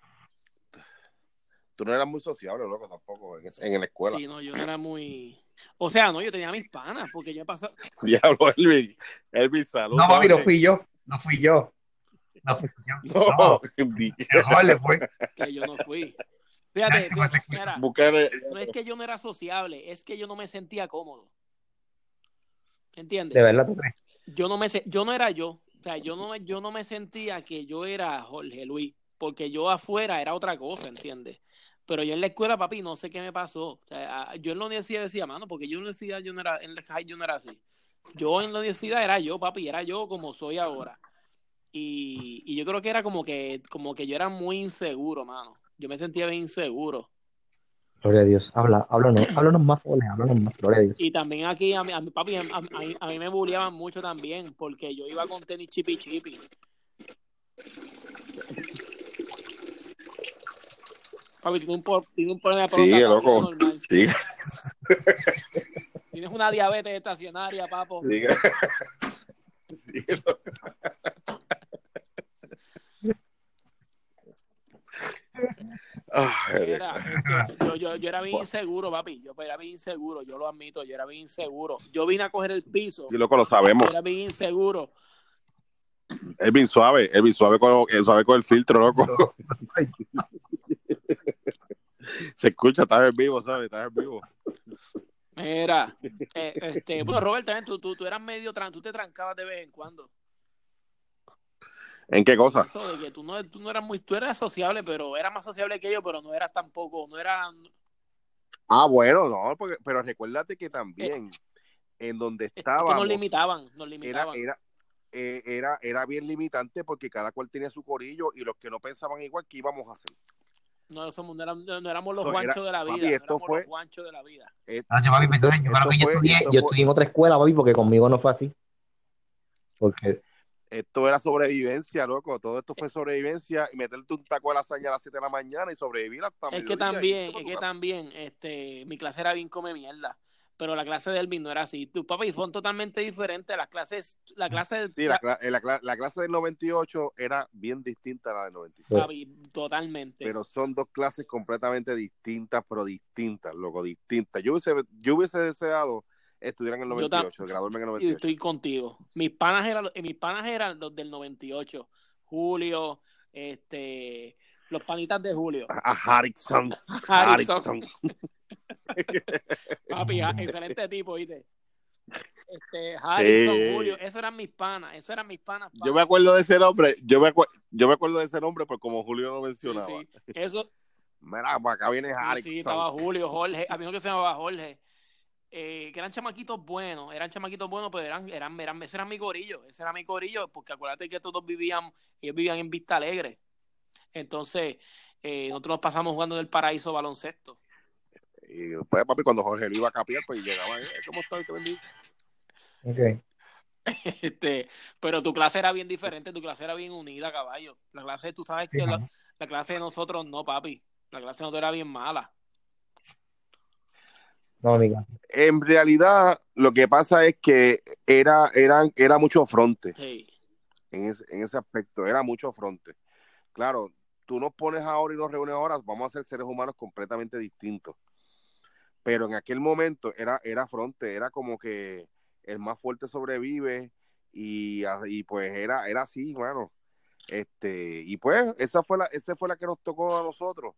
Tú no eras muy sociable, loco, tampoco, en, en la escuela. Sí, no, yo no era muy. O sea, no, yo tenía mis panas, porque yo he pasado. Diablo, Elvin. Elvin, salud. No, papi, no fui yo. No fui yo. No fui yo. No, No, fue. que yo no fui. Fíjate, fíjate, Búscale- no es que yo no era sociable, es que yo no me sentía cómodo. ¿Entiendes? De verdad, ¿tú crees? Yo no me yo no era yo. O sea, yo no, yo no me sentía que yo era Jorge Luis, porque yo afuera era otra cosa, ¿entiendes? Pero yo en la escuela, papi, no sé qué me pasó. O sea, yo en la universidad decía, mano, porque yo en la universidad yo no era, en la high yo era así. Yo en la universidad era yo, papi, era yo como soy ahora. Y, y yo creo que era como que, como que yo era muy inseguro, mano. Yo me sentía bien inseguro. Gloria a Dios. Habla, háblanos, háblanos más, Ole, háblanos más, gloria a Dios. Y también aquí, a mí, a mí, papi, a, a- a mí- a mí me bulleaban mucho también, porque yo iba con tenis chipi chipi. Papi, tiene un, por- tiene un problema de Sí, próstata, loco. Sí, Tienes una diabetes estacionaria, papo. sí. Sí, loco. Ay, Era, este, yo, yo, yo era bien inseguro, papi. Yo era bien inseguro, yo lo admito, yo era bien inseguro. Yo vine a coger el piso. sí, loco, lo Yo sabemos. era bien inseguro. Elvin suave, Elvin suave con, eh, suave con el filtro, loco. Se escucha, estás en vivo, ¿sabes? Estás en vivo. Mira, eh, este, bueno, Robert, también tú, tú, tú eras medio, tran- tú te trancabas de vez en cuando. ¿En qué cosa? Eso de que tú no, tú no eras muy, tú eras sociable, pero eras más sociable que yo, pero no eras tampoco, no era, Ah, bueno, no, porque, pero recuérdate que también en donde es que estábamos nos limitaban, nos limitaban. era, eh, era, era bien limitante porque cada cual tenía su corillo y los que no pensaban igual, ¿qué íbamos a hacer? No, somos, no, éramos, no éramos los guanchos de la papi, vida, no esto éramos fue- los guanchos de la vida. Eh, Ah, papi, yo fue- estudié en otra escuela, papi, porque conmigo no fue así. Porque, esto era sobrevivencia, loco. Todo esto fue sobrevivencia y meterte un taco de lasaña a las 7 de la mañana y sobrevivir hasta Es que también, es que casa. también, este, mi clase era bien come mierda, pero la clase de Elvin no era así. Tu papi fue totalmente diferente. Las clases, la clase, Sí, la, cla- eh, la la clase del 98 era bien distinta a la del 96. papi, totalmente. Pero son dos clases completamente distintas, pero distintas, loco, distintas. Yo hubiese, yo hubiese deseado estudiar en el Yo tam- 98, graduarme en el Y 98. estoy contigo. Mis panas eran, mis panas eran los del 98. Julio, este, los panitas de Julio. A Harrison. Harrison. Papi, excelente tipo, ¿viste? Este, Harrison, Sí. Julio, esos eran mis panas, esos eran mis panas. Yo me acuerdo de ese nombre, yo me, yo me acuerdo de ese nombre, pero como Julio lo mencionaba. sí. Eso, Mira, para acá viene Harrison. sí, estaba Julio, Jorge, había uno que se llamaba Jorge, eh, que eran chamaquitos buenos, eran chamaquitos buenos, pero eran, eran, eran, ese era mi corillo, ese era mi corillo, porque acuérdate que todos vivían, ellos vivían en Vista Alegre. Entonces, eh, nosotros nos pasamos jugando en el paraíso baloncesto. Y después, papi, cuando Jorge lo iba a capiar, pues llegaba, eh, ¿cómo estás? Te bendigo. ok. Este, pero tu clase era bien diferente, tu clase era bien unida, caballo. La clase, tú sabes Sí, que la, la clase de nosotros no, papi. La clase de nosotros era bien mala. No, amiga. En realidad, lo que pasa es que era, eran, era mucho fronte Hey. en ese, en ese aspecto, era mucho fronte. Claro, tú nos pones ahora y nos reúnes ahora, vamos a ser seres humanos completamente distintos. Pero en aquel momento era, era fronte, era como que el más fuerte sobrevive y, y pues era, era así, mano. Este, y pues esa fue la, esa fue la que nos tocó a nosotros.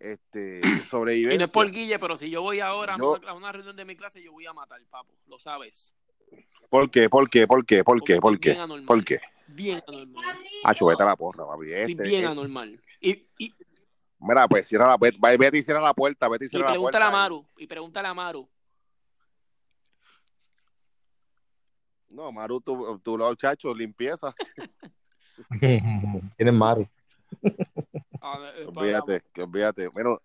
Este, sobrevivencia. Y no es por Guille, pero si yo voy ahora Yo- a una- reunión de mi clase, yo voy a matar, papo. Lo sabes. ¿Por qué? ¿Por qué? ¿Por qué? ¿Por qué? Porque ¿Por bien qué? anormal. ¿Por qué? Bien anormal. Ah, vete a la porra, papi. Este, bien eh, anormal. Y, y, mira, pues cierra la puerta, vete y cierra la puerta, vete y y cierra la pregúntale puerta. a Maru. Y pregúntale a Maru. No, Maru, tu, tu lado chacho, limpieza. Tienes Maru. Olvídate, que olvídate. Bueno,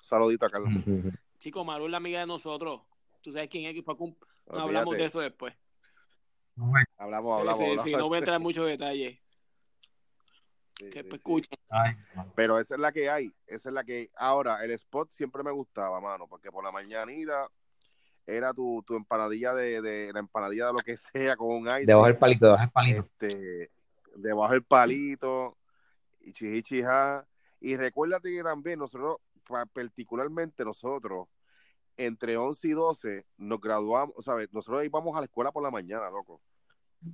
saludito a Carlos. Chico, Maru es la amiga de nosotros. Tú sabes quién es que fue a cum- No hablamos de eso después. Hablamos, Sí, hablamos, sí, hablamos. sí, no voy a entrar en muchos detalles. Sí, Que sí, pues, sí. escuchen. Ay, Pero esa es la que hay, esa es la que Ahora, el spot siempre me gustaba, mano, porque por la mañanita era tu, tu empanadilla de, de la empanadilla de lo que sea con un ice. debajo del palito, debajo del palito. este, debajo del palito, y chihichija. Y recuérdate que también nosotros, pa- particularmente nosotros, entre 11 y 12, nos graduamos, o sea, nosotros íbamos a la escuela por la mañana, loco.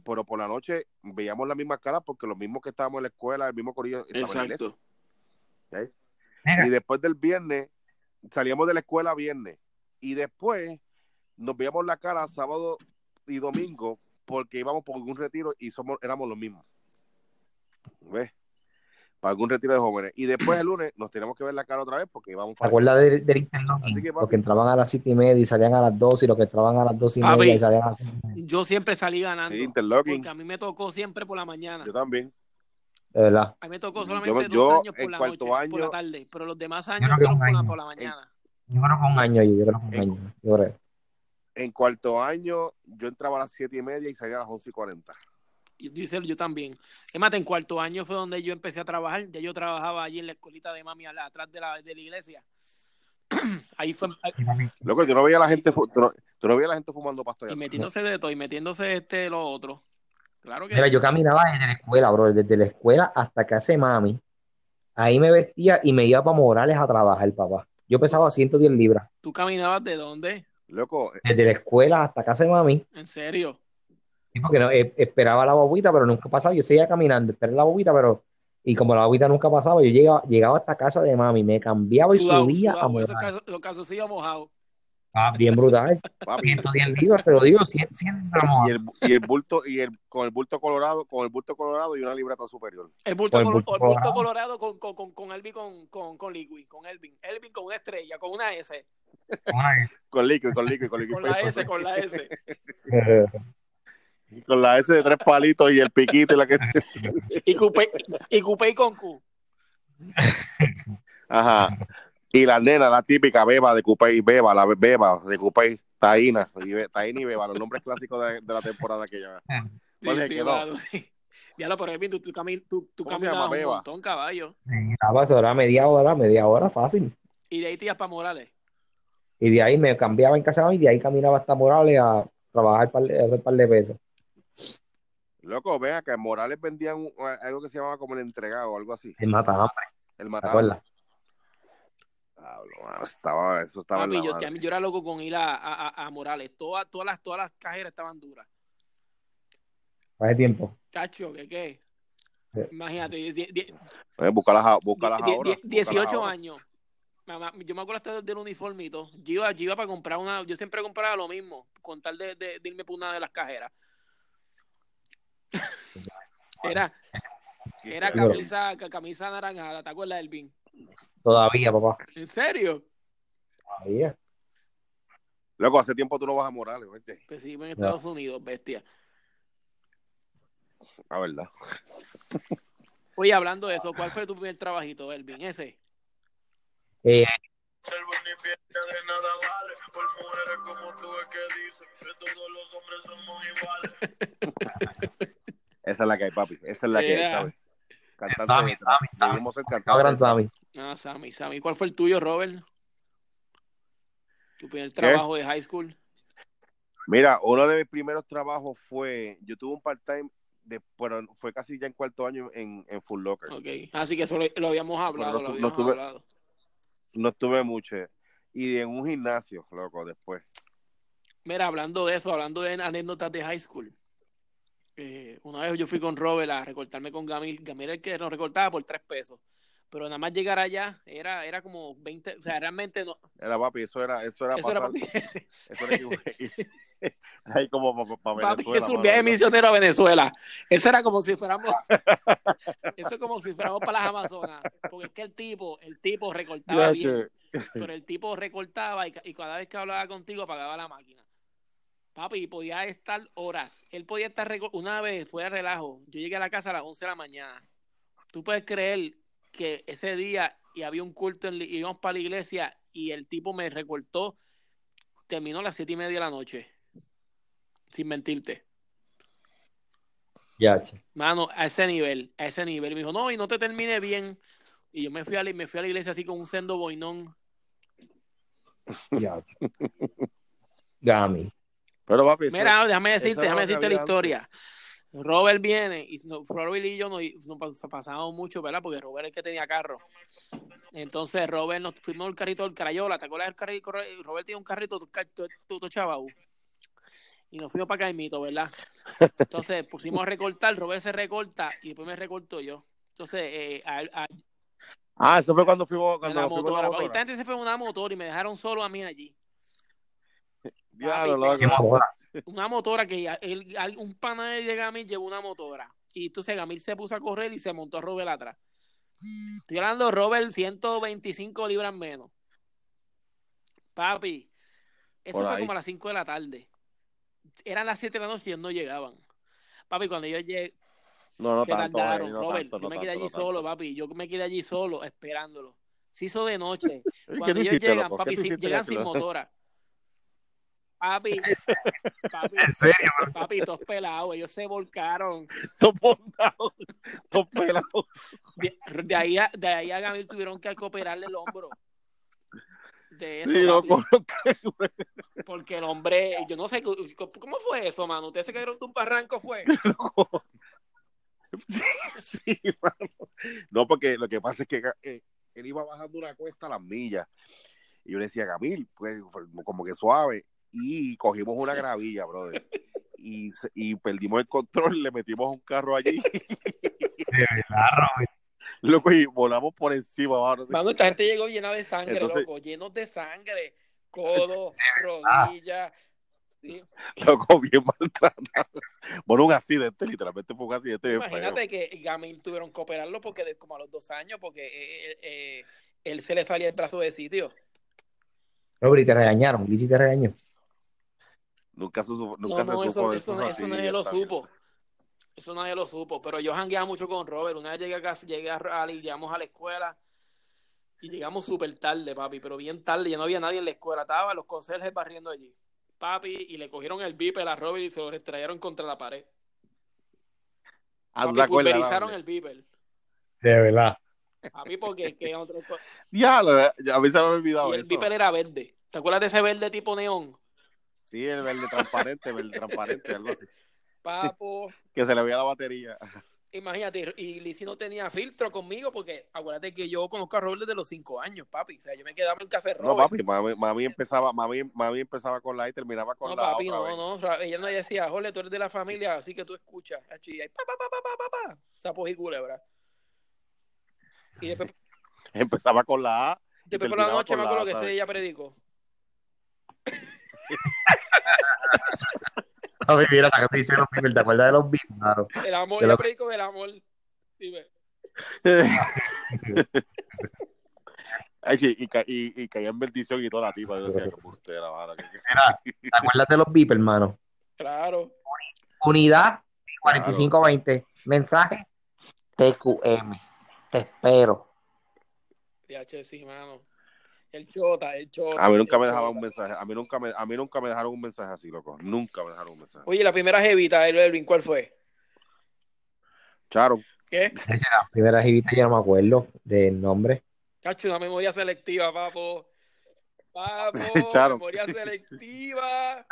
Pero por la noche veíamos las mismas caras porque los mismos que estábamos en la escuela, el mismo corillo, estaban en la. Exacto. Y después del viernes, salíamos de la escuela viernes. Y después nos veíamos la cara sábado y domingo porque íbamos por algún retiro y somos, éramos los mismos. ¿Ves? Para algún retiro de jóvenes. Y después el lunes nos teníamos que ver la cara otra vez porque íbamos ¿Te acuerdas del, del interlocking? Así que. Los que entraban a las siete y media y salían a las dos y los que entraban a las dos y Papi. media y salían a las Yo siempre salí ganando. Sí, interlocking. Porque a mí me tocó siempre por la mañana. Yo también. De verdad. A mí me tocó Yo- solamente yo dos años en por la cuarto noche, por la año- tarde. Pero los demás años fueron por la, año. por la mañana. Yo creo que un año, yo, yo creo que un En- año. Yo creo. En cuarto año, yo entraba a las siete y media y salía a las once y cuarenta. Yo, yo, también. Es más, en cuarto año fue donde yo empecé a trabajar. Ya yo trabajaba allí en la escuelita de mami al- atrás de la, de la iglesia. Ahí fue. Loco, yo no veía a la gente, tú no, tú no veías a la gente fumando pasto Y metiéndose de todo, y metiéndose este lo otro. Claro que Mira, sí. yo caminaba desde la escuela, bro, desde la escuela hasta casa de mami. Ahí me vestía y me iba para Morales a trabajar, papá. Yo pesaba 110 libras. ¿Tú caminabas de dónde? Loco, Desde la escuela hasta casa de mami. ¿En serio? Sí, porque no, eh, esperaba la bobita, pero nunca pasaba. Yo seguía caminando, esperé la bobita, pero. Y como la bobita nunca pasaba, yo llegaba, llegaba hasta casa de mami, me cambiaba y Sudado, subía a sudado, esos Morales. casos- los calzoncillos mojados. Ah, bien brutal. papi, 110 libras, te lo digo, 100, 100 gramos. y el, y el bulto, y el, con el bulto colorado, con el bulto colorado y una libreta superior. El bulto, el colo- bulto o el bulto colorado. colorado con, con, con, con Elvin con, con, con Liquid, con Elvin. Elvin con una estrella, con una S. Con líquido, con líquido, con. Con la S, con la S. Con la S de tres palitos y el piquito y la que Y Coupé y, Coupé y con Q. Ajá. Y la nena, la típica beba de Coupé y beba, la beba de Coupé, Taína, y Taína y beba, los nombres clásicos de, de la temporada que lleva. Sí, ¿Cuál es el sí, mano, sí. Diablo, pero Elvin, tú, tú, cami- tú, tú ¿Cómo se caminabas un Beba? montón, caballo. Sí, nada, era media hora, media hora, fácil. Y de ahí te ibas para Morales. Y de ahí me cambiaba en casa y de ahí caminaba hasta Morales a trabajar, par de- a hacer par de pesos. Loco, vea que Morales vendían un- algo que se llamaba como el entregado o algo así. El mata El ¿te matado. acuerdas? Diablo, mano, estaba, eso estaba en Papi, la yo, madre. a mí yo era loco con ir a, a, a- a Morales. Todas, todas, las, todas las cajeras estaban duras. Hace tiempo. Chacho, ¿qué qué? Sí. Imagínate, die- die- die- Eh, búscalas, a- búscalas die- ahora. die- búscalas 18 ahora. años. Mamá, yo me acuerdo hasta del todo. Yo iba, yo iba para comprar una. Yo siempre compraba lo mismo, con tal de, de- de irme por una de las cajeras. Era, era camisa, ca- camisa naranjada, ¿te acuerdas del BIN? Todavía, papá. ¿En serio? Todavía. Loco, hace tiempo tú no vas a Morales, ¿viste? Pues sí, en Estados Unidos, bestia. La verdad. Oye, hablando de eso, ¿cuál fue tu primer trabajito, Elvin? Ese. Eh, Esa es la que hay, papi. Esa es la que hay. ¿sabes? Cantante Sammy. Sammy, Sammy. Ser no, gran. Sammy. Ah, Sammy, Sammy. ¿Cuál fue el tuyo, Robert? Tu primer trabajo de high school. Mira, uno de mis primeros trabajos fue, yo tuve un part-time de- pero fue casi ya en cuarto año en, en Full Locker. Ok, así que eso lo, lo habíamos hablado, no lo tu- habíamos no tuve- hablado. No estuve mucho. Y en un gimnasio, loco, después. Mira, hablando de eso, hablando de anécdotas de high school. Eh, una vez yo fui con Robert a recortarme con Gamil. Gamil era el que nos recortaba por tres pesos. Pero nada más llegar allá era, era como 20, o sea, realmente no. Era papi, eso era, eso era Eso era papi, eso era que- ahí como para papi, Venezuela. es un viaje misionero a Venezuela. Eso era como si fuéramos, eso es como si fuéramos para las Amazonas. Porque es que el tipo, el tipo recortaba bien. pero el tipo recortaba y, y cada vez que hablaba contigo apagaba la máquina. Papi, podía estar horas. Él podía estar una vez fue a relajo. Yo llegué a la casa a las 11 de la mañana. Tú puedes creer que ese día y había un culto, en, íbamos para la iglesia y el tipo me recortó. Terminó a las siete y media de la noche. Sin mentirte. Ya, che. Mano, a ese nivel, a ese nivel. Me dijo, no, y no te termine bien. Y yo me fui a la, me fui a la iglesia así con un sendo boinón. Ya. Gami. Pero papi, eso- Mira, déjame decirte, déjame decirte la historia. Robert viene y no- Robert y yo nos, pas- pasamos mucho, ¿verdad? Porque Robert es el que tenía carro. Entonces, Robert nos fuimos el carrito del Crayola. ¿Te acuerdas del carrito? Robert tiene un carrito, tu, tu, tu, tu chaval. Y nos fuimos para Caimito, ¿verdad? Entonces, pusimos a recortar. Robert se recorta y después me recorto yo. Entonces, eh, a, a- Ah, eso fue cuando fuimos, en cuando la nos fuimos a motora. la Esta gente se fue en una motora y me dejaron solo a mí allí. Diablo, loco. una motora que él- un pana de Gamil llevó una motora. Y entonces Gamil se puso a correr y se montó a Robert atrás. Estoy hablando de Robert 125 libras menos. Papi, eso Por fue ahí. como a las 5 de la tarde. Eran las 7 de la noche y ellos no llegaban. Papi, cuando yo llegué, No, no tanto, tardaron. no Robert, tanto, yo me quedé tanto, allí no solo, tanto. papi. Yo me quedé allí solo esperándolo. Se hizo de noche. ¿Y Cuando ¿Qué tú ellos hiciste, llegan, loco? papi, ¿Qué tú si- hiciste, llegan sin motora. Papi, papi, En serio, papi, todos pelados, ellos se volcaron. Todos montados, todos pelados. De, de ahí a, de ahí a Gamil tuvieron que cooperarle el hombro. De eso, Sí, loco. porque el hombre, yo no sé, ¿cómo fue eso, mano? ¿Ustedes se cayeron de un barranco, fue? Sí, mano. No, porque lo que pasa es que eh, él iba bajando una cuesta a las millas. Y yo le decía, Camil, pues como que suave. Y cogimos una gravilla, brother. Y, se- y perdimos el control, le metimos un carro allí, de verdad, loco, y volamos por encima, mano. Mano, esta gente llegó llena de sangre, Entonces- loco, llenos de sangre, codos, rodillas. Sí. Loco, bien maltratado. Bueno, un accidente, literalmente fue un accidente feo. Imagínate que Gamil tuvieron que operarlo porque de- como a los dos años, porque eh, eh, él se le salía el brazo de sitio. Robert, y te regañaron. Lizzy te regañó. Nunca se, supo- nunca No, se no, supo eso, eso, eso nadie lo supo. bien. Eso nadie lo supo. Pero yo jangueaba mucho con Robert. Una vez llegué a casa, llegué a Raleigh, llegamos a la escuela y llegamos súper tarde, papi. Pero bien tarde, ya no había nadie en la escuela. Estaban los conserjes barriendo allí. Papi, y le cogieron el viper a Robert y se lo estrellaron contra la pared. Ah, ¿tú Papi, te acuerdas, pulverizaron Dani? el viper. De verdad. Papi, porque que otro... Eh, a mí se me había olvidado Y el eso. viper era verde. ¿Te acuerdas de ese verde tipo neón? Sí, el verde transparente, verde transparente, algo así. Papo, Que se le veía la batería. imagínate, y Lizzy no tenía filtro conmigo porque acuérdate que yo conozco a Robert desde los cinco años, papi. O sea, yo me quedaba en casa de No, Robert. papi, mami, mami empezaba, mami, mami empezaba con la y terminaba con No, la papi, otra no, vez. no. Ra- Ella no decía, Jorge, tú eres de la familia, así que tú escuchas. Y ahí, pa, pa, pa, pa, pa, pa, pa, sapos y culebra. Y después, Empezaba con la A. después por la noche me acuerdo que ella predicó. A ver, mira, acá te dice los Beatles. ¿Te acuerdas de los Beatles, claro? El amor, Te ella lo- predicó del amor. Dime. Ay, sí, y, ca- y, y caía en bendición y toda la tipa. Yo decía, que usted la vara. ¿Te acuerdas de los Beatles, hermano? Claro. Unidad 4520. Mensaje TQM. Te espero. DH, sí, mano. El chota, el chota. A mí nunca me dejaban chota. un mensaje. A mí nunca me, a mí nunca me dejaron un mensaje así, loco. Nunca me dejaron un mensaje. Oye, la primera jevita, el Elvin, ¿cuál fue? Charo. ¿Qué? La primera jevita, yo no me acuerdo del nombre. Cacho, una memoria selectiva, papo. Papo, Echaron. memoria selectiva.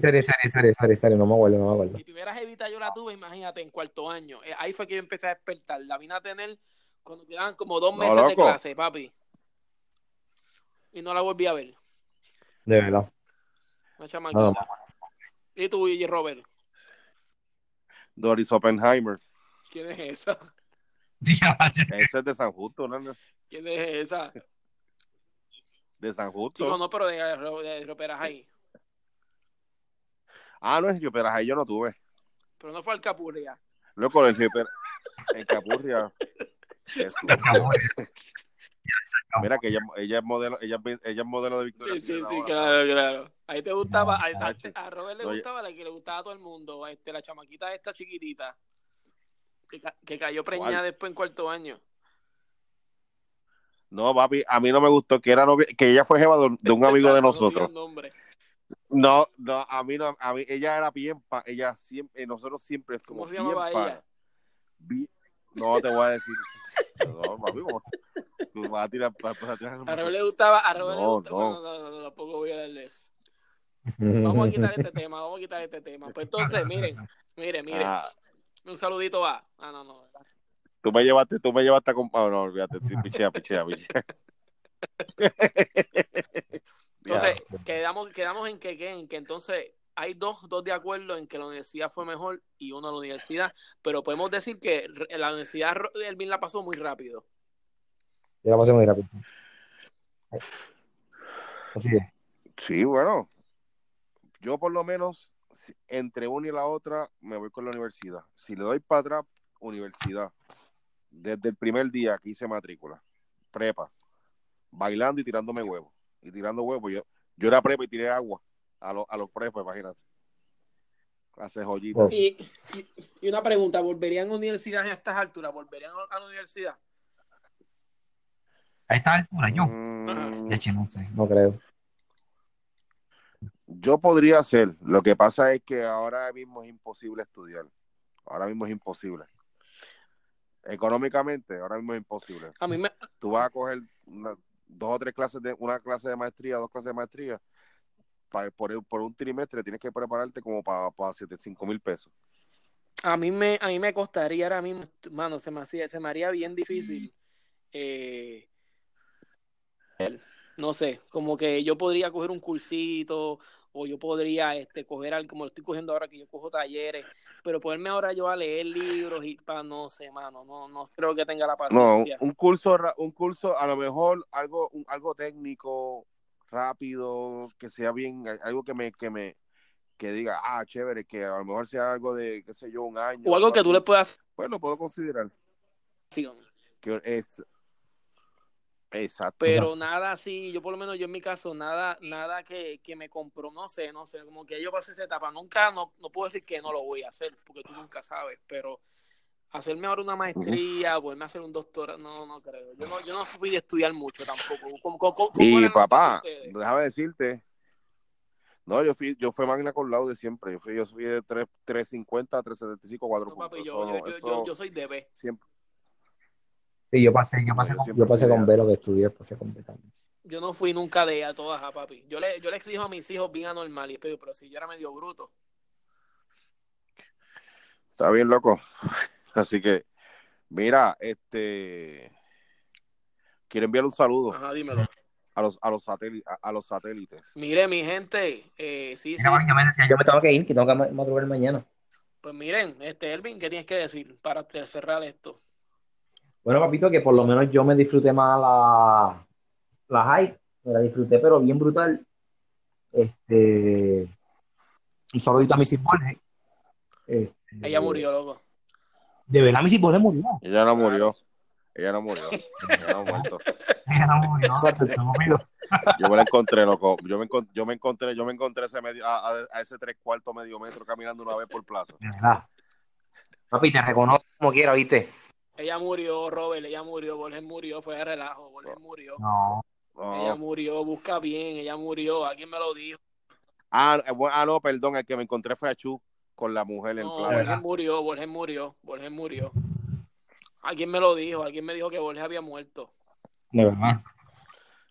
Serie, serie, serie, serie, serie, no me acuerdo, no me acuerdo. Mi primera jevita yo la tuve, imagínate, en cuarto año. Eh, Ahí fue que yo empecé a despertar. La vine a tener cuando quedaban como dos No, meses de clase, papi. Y no la volví a ver. De verdad. Una chamaquita. No, ¿Y tú, y Robert? Doris Oppenheimer. ¿Quién es esa? Ese es de San Justo, ¿no? ¿Quién es esa? De San Justo. Chico, no, pero de, de, de Roperajay. Ah, no es ahí yo no tuve. Pero no fue al Capurria. Loco, el Hyper en Capurria. Mira que ella, ella es modelo, ella, ella es modelo de Victoria. Sí, sí, sí, claro, claro. Ahí te gustaba, a, a- Tacho. a Robert le Oye. gustaba la que le gustaba a todo el mundo, este, la chamaquita esta chiquitita, que, que cayó preñada después en cuarto año. No, papi, a mí no me gustó que era novia, que ella fue jeva de, de un amigo de nosotros. No, no, a mí no, a mí ella era bien, pa, ella siempre, nosotros siempre ¿Cómo fuimos se bien llamaba ella? Bien- no te voy a decir. No, papi, ¿cómo? Tú vas a tirar, vas a Robert le gustaba, a Robert le No, gustaba. no. No, no, no, no, tampoco voy a darle eso. Vamos a quitar este tema, vamos a quitar este tema. Pues entonces, miren, miren, miren, Ah, un saludito va. Ah, no, no. tú me llevaste, tú me llevaste a comp- ah, no, olvídate, pichea, pichea, pichea. Entonces, quedamos, quedamos en que- en que entonces hay dos, dos de acuerdo en que la universidad fue mejor y uno la universidad, pero podemos decir que la universidad Elvin la pasó muy rápido. Yo la pasé muy rápido. Así es. Sí, bueno. Yo por lo menos, entre una y la otra, me voy con la universidad. Si le doy para atrás, universidad. Desde el primer día que hice matrícula, prepa, bailando y tirándome huevos. Y tirando huevos. Yo, yo era prepa y tiré agua a, los a los prepas, imagínate. Clase joyita. Y, y, y una pregunta, ¿volverían a universidad a estas alturas? ¿Volverían a la universidad? A esta altura, yo. Mm, no sé, no creo. yo podría ser. Lo que pasa es que ahora mismo es imposible estudiar. Ahora mismo es imposible. Económicamente, ahora mismo es imposible. A mí me, tú vas a coger una- dos o tres clases de una clase de maestría, dos clases de maestría, pa- por, por un trimestre tienes que prepararte como para pa, siete, cinco mil pesos. a mí me, a mí me costaría ahora mismo, mano, se me hacía, se me haría bien difícil. eh, no sé, como que yo podría coger un cursito o yo podría este coger algo como lo estoy cogiendo ahora que yo cojo talleres, pero ponerme ahora yo a leer libros y para no sé, mano, no no creo que tenga la No, paciencia. un curso, un curso, a lo mejor algo, un- algo técnico, rápido, que sea bien, algo que me, que me, que diga, ah, chévere, que a lo mejor sea algo de, qué sé yo, un año. o algo que tú le puedas Pues lo puedo considerar. Que es, exacto. pero nada así, yo por lo menos yo en mi caso, nada, nada que, que me compró, no sé, no sé, como que yo pasé esa etapa, nunca, no, no puedo decir que no lo voy a hacer, porque tú nunca sabes, pero hacerme ahora una maestría, poderme hacer un doctorado, no, no creo, yo no, yo no fui de estudiar mucho tampoco. ¿Cómo- cómo- cómo Y papá, déjame decirte. No, yo fui, yo fui magna con laude siempre. Yo fui, yo fui de 3, 350 a 375, 4 No, papi, puntos. yo, Eso yo, no- yo, eso yo, yo soy de B. siempre. Sí, yo pasé, yo pasé, yo con, yo pasé con de- Vero que estudié, pasé con B también. Yo no fui nunca de A a todas a papi. Yo le, yo le exijo a mis hijos bien anormal, y pero, pero si yo era medio bruto. Está bien, loco. Así que, mira, este. Quiero enviar un saludo Ajá, dímelo. a los, a los satélites, a, a los satélites. Mire, mi gente, eh, sí, sí, yo, me, yo me tengo que ir, que tengo que ma- madrugar mañana. Pues miren, este Elvin, ¿qué tienes que decir para cerrar esto? Bueno, papito, que por lo menos yo me disfruté más la, la high, me la disfruté, pero bien brutal. Este, un saludito a Missy Borges. Este, Ella murió, loco. De verdad, Missy Borges murió. Ella no murió. Ella no murió. Ella no muerto. Ella no murió. Yo me la encontré, loco. Yo me, encon- yo me encontré, yo me encontré ese medio, a, a- a ese tres cuartos medio metro caminando una vez por plaza. De verdad. Papi, te reconozco como quiera, ¿viste? Ella murió, Robert, ella murió, Borges murió, fue de relajo, Borges murió. No. Ella murió, busca bien, ella murió, alguien me lo dijo. Ah, eh, bueno, ah, no, perdón, el que me encontré fue a Chu con la mujer en No, plaza. Borges murió, Borges murió, Borges murió. Alguien me lo dijo, alguien me dijo que Borges había muerto. De verdad.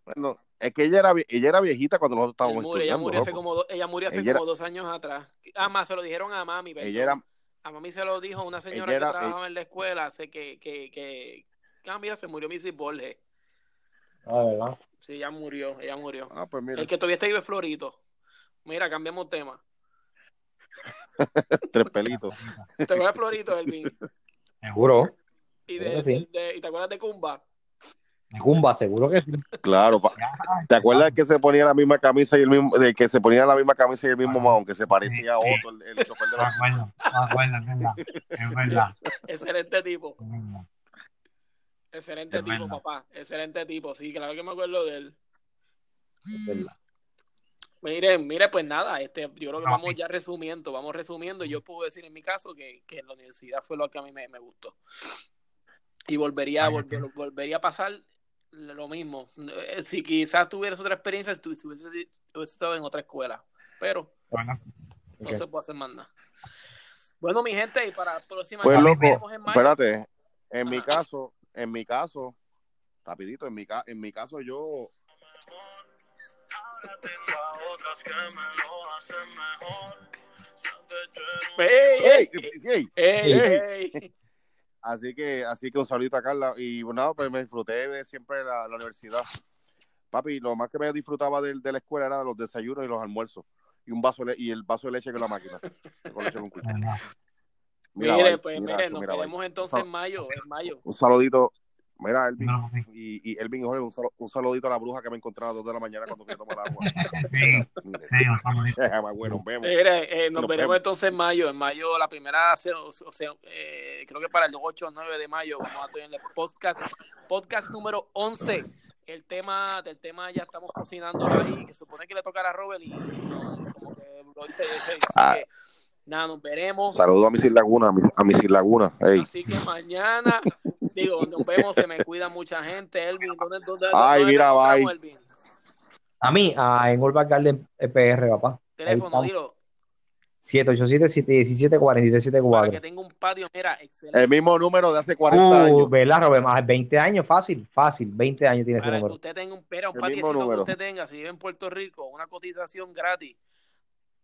Bueno, Es que ella era, ella era viejita cuando nosotros estábamos murió, ella estudiando. murió hace como, do- ella murió hace Ella era- como dos años atrás. Ah, más se lo dijeron a mami. perdón. Ella era, A mami se lo dijo una señora era- que trabajaba en la escuela, hace que, que, que, ah, mira, se murió Missy Borges. Ah, ¿verdad? Sí, ella murió, ella murió. ah, pues mira, El que todavía está vivo es Florito. Mira, cambiamos tema. tres pelitos. ¿Te acuerdas de Florito, Elvin? Seguro. Y, de, que sí. de- de- ¿y te acuerdas de Kumba? De Cumba, seguro que sí. Claro, pa- ¿te acuerdas que se ponía la misma camisa y el mismo, de que se ponía la misma camisa y el mismo mahón, que se parecía a Otto, el, el chofer de Me la... acuerdo, me acuerdo, es verdad. Es verdad. Excelente tipo. Excelente Es tipo, verdad. papá. Excelente tipo. Sí, claro que me acuerdo de él. Es verdad. Miren, mire, pues nada, este, yo creo que No, vamos sí. ya resumiendo, vamos resumiendo. Yo puedo decir en mi caso que, que la universidad fue lo que a mí me, me gustó. Y volvería, Ay, volver- sí. volvería a pasar lo mismo. Eh, Si quizás tuvieras otra experiencia, si hubiese, hubiese estado en otra escuela. Pero Bueno, no se puede hacer más nada. Bueno, mi gente, y para la próxima Pues loco, en espérate, en mi caso, en mi caso, rapidito, en mi, ca- en mi caso yo, otras que me lo hacen mejor. Siempre quiero ¡Ey, ¡Ey! ey, ¡Ey! ey, ey! Así que, así que un saludito a Carla. Y nada, pues me disfruté de siempre la, la universidad. Papi, lo más que me disfrutaba de, de la escuela era los desayunos y los almuerzos. Y un vaso de y el vaso de leche con la máquina. Con leche con Mire, pues mire, nos veremos entonces en mayo, en mayo. Un saludito. Mira, Elvin. No, sí. Y, y Elvin y Jorge, un, salo- un saludito a la bruja que me encontraba a las 2 de la mañana cuando fui a tomar agua. Sí, sí, bueno, nos vemos. Mire, eh, nos Nos veremos vemos. entonces en mayo. En mayo, la primera, o sea, eh, creo que para el 8 o 9 de mayo, vamos a tener el podcast, podcast número 11. El tema, del tema ya estamos cocinando ahí, que se supone que le tocará a Robert y como que lo dice. Así Ah. que, nada, nos veremos. Saludos a Misil Laguna, a mis, a Laguna. Así que mañana, digo, nos vemos, se me cuida mucha gente. Elvin, ¿dónde, dónde, Ay, dónde mira, bye. Elvin? A mí, ah, en Urban Garden eh, PR, papá. Teléfono, dilo, 787-717-4374. para que tenga un patio, mira, excelente. El mismo número de hace 40 Uh, años. ¿verdad, Robert? Más 20 años, fácil, fácil. 20 años tiene ese Para que número. usted tenga un, mira, un patiecito que usted tenga, si vive en Puerto Rico, una cotización gratis,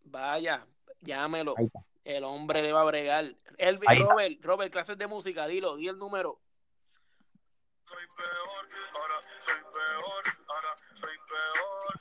vaya, llámelo. El hombre le va a bregar. El, Ahí está. Robert, Robert, clases de música, dilo, di el número. Soy peor, ahora soy peor, ahora soy peor.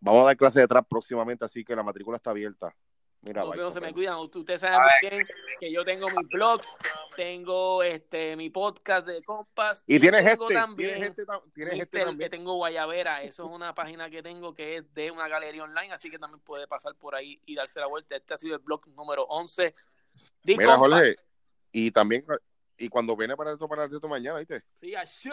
Vamos a dar clase de trap próximamente, así que la matrícula está abierta. Mira, se me cuidan. Ustedes saben muy bien que yo tengo mis blogs, tengo este mi podcast de compas. Y tienes tengo este, también tienes este, tienes Mister, este que también. tengo Guayabera, eso es una página que tengo que es de una galería online, así que también puede pasar por ahí y darse la vuelta. Este ha sido el blog número 11. Di Mira, compas. Jorge, y también, y cuando viene para esto, para esto mañana, ¿viste? Sí, ah, shit.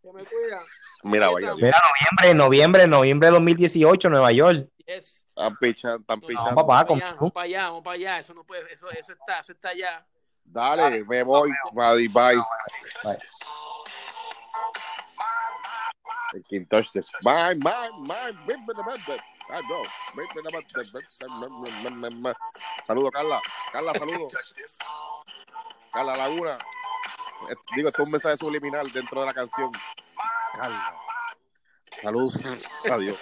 Que me cuidan. Mira, vaya. Mira, noviembre, noviembre, noviembre de 2018, Nueva York. Yes. están pichando, están pichando. vamos para allá, vamos para allá, vamos para allá. Eso no puede, eso, eso está, eso está allá. Dale, me voy, bye, bye. Bye. I can touch this. Saludo, Carla. Carla, saludo. Carla Laguna. Eh, Digo, esto es un mensaje subliminal dentro de la canción. Carla. Saludos. Adiós.